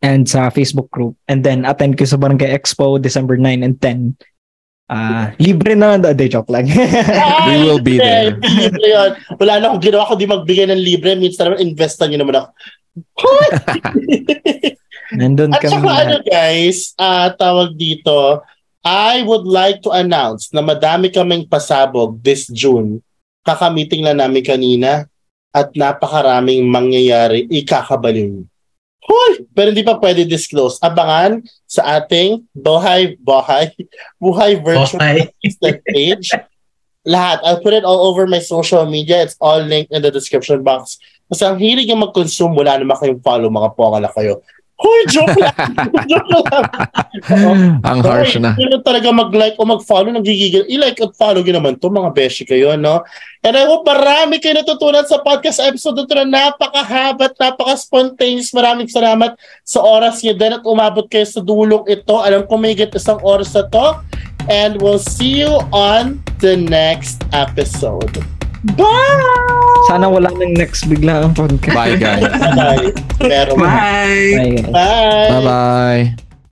and sa Facebook group. And then attend ko sa Barangay Expo December 9 and 10. Ah, libre na lang. Hindi, joke lang. We will be there. Hindi, Libre yun. Wala na akong ginawa kundi magbigay ng libre. Minsan naman, investan nyo naman ako. Nandun At kami. saka ano guys, ah tawag dito, I would like to announce na madami kaming pasabog this June. Kakamiting lang namin kanina at napakaraming mangyayari ikakabaliw. Hoy! Pero hindi pa pwede disclose. Abangan sa ating Buhay Buhay Buhay Virtual. Assistant page. Lahat. I'll put it all over my social media. It's all linked in the description box. Kasi ang hilig yung mag-consume, wala naman kayong follow, mga ponga na kayo. Hoy, joke lang! joke lang! Oo. Ang harsh na. Pero talaga mag-like o mag-follow, nagigigil. I-like at follow yun naman to mga beshi kayo, no? And I hope marami kayo natutunan sa podcast episode ito na napakahaba at napaka-spontaneous. Maraming salamat sa oras niyo din at umabot kayo sa dulong ito. Alam ko may higit isang oras na to. And we'll see you on the next episode. Bye! Sana wala nang next bigla ang podcast. Bye, guys. Bye. Pero, Bye. Bye, guys. bye. Bye-bye.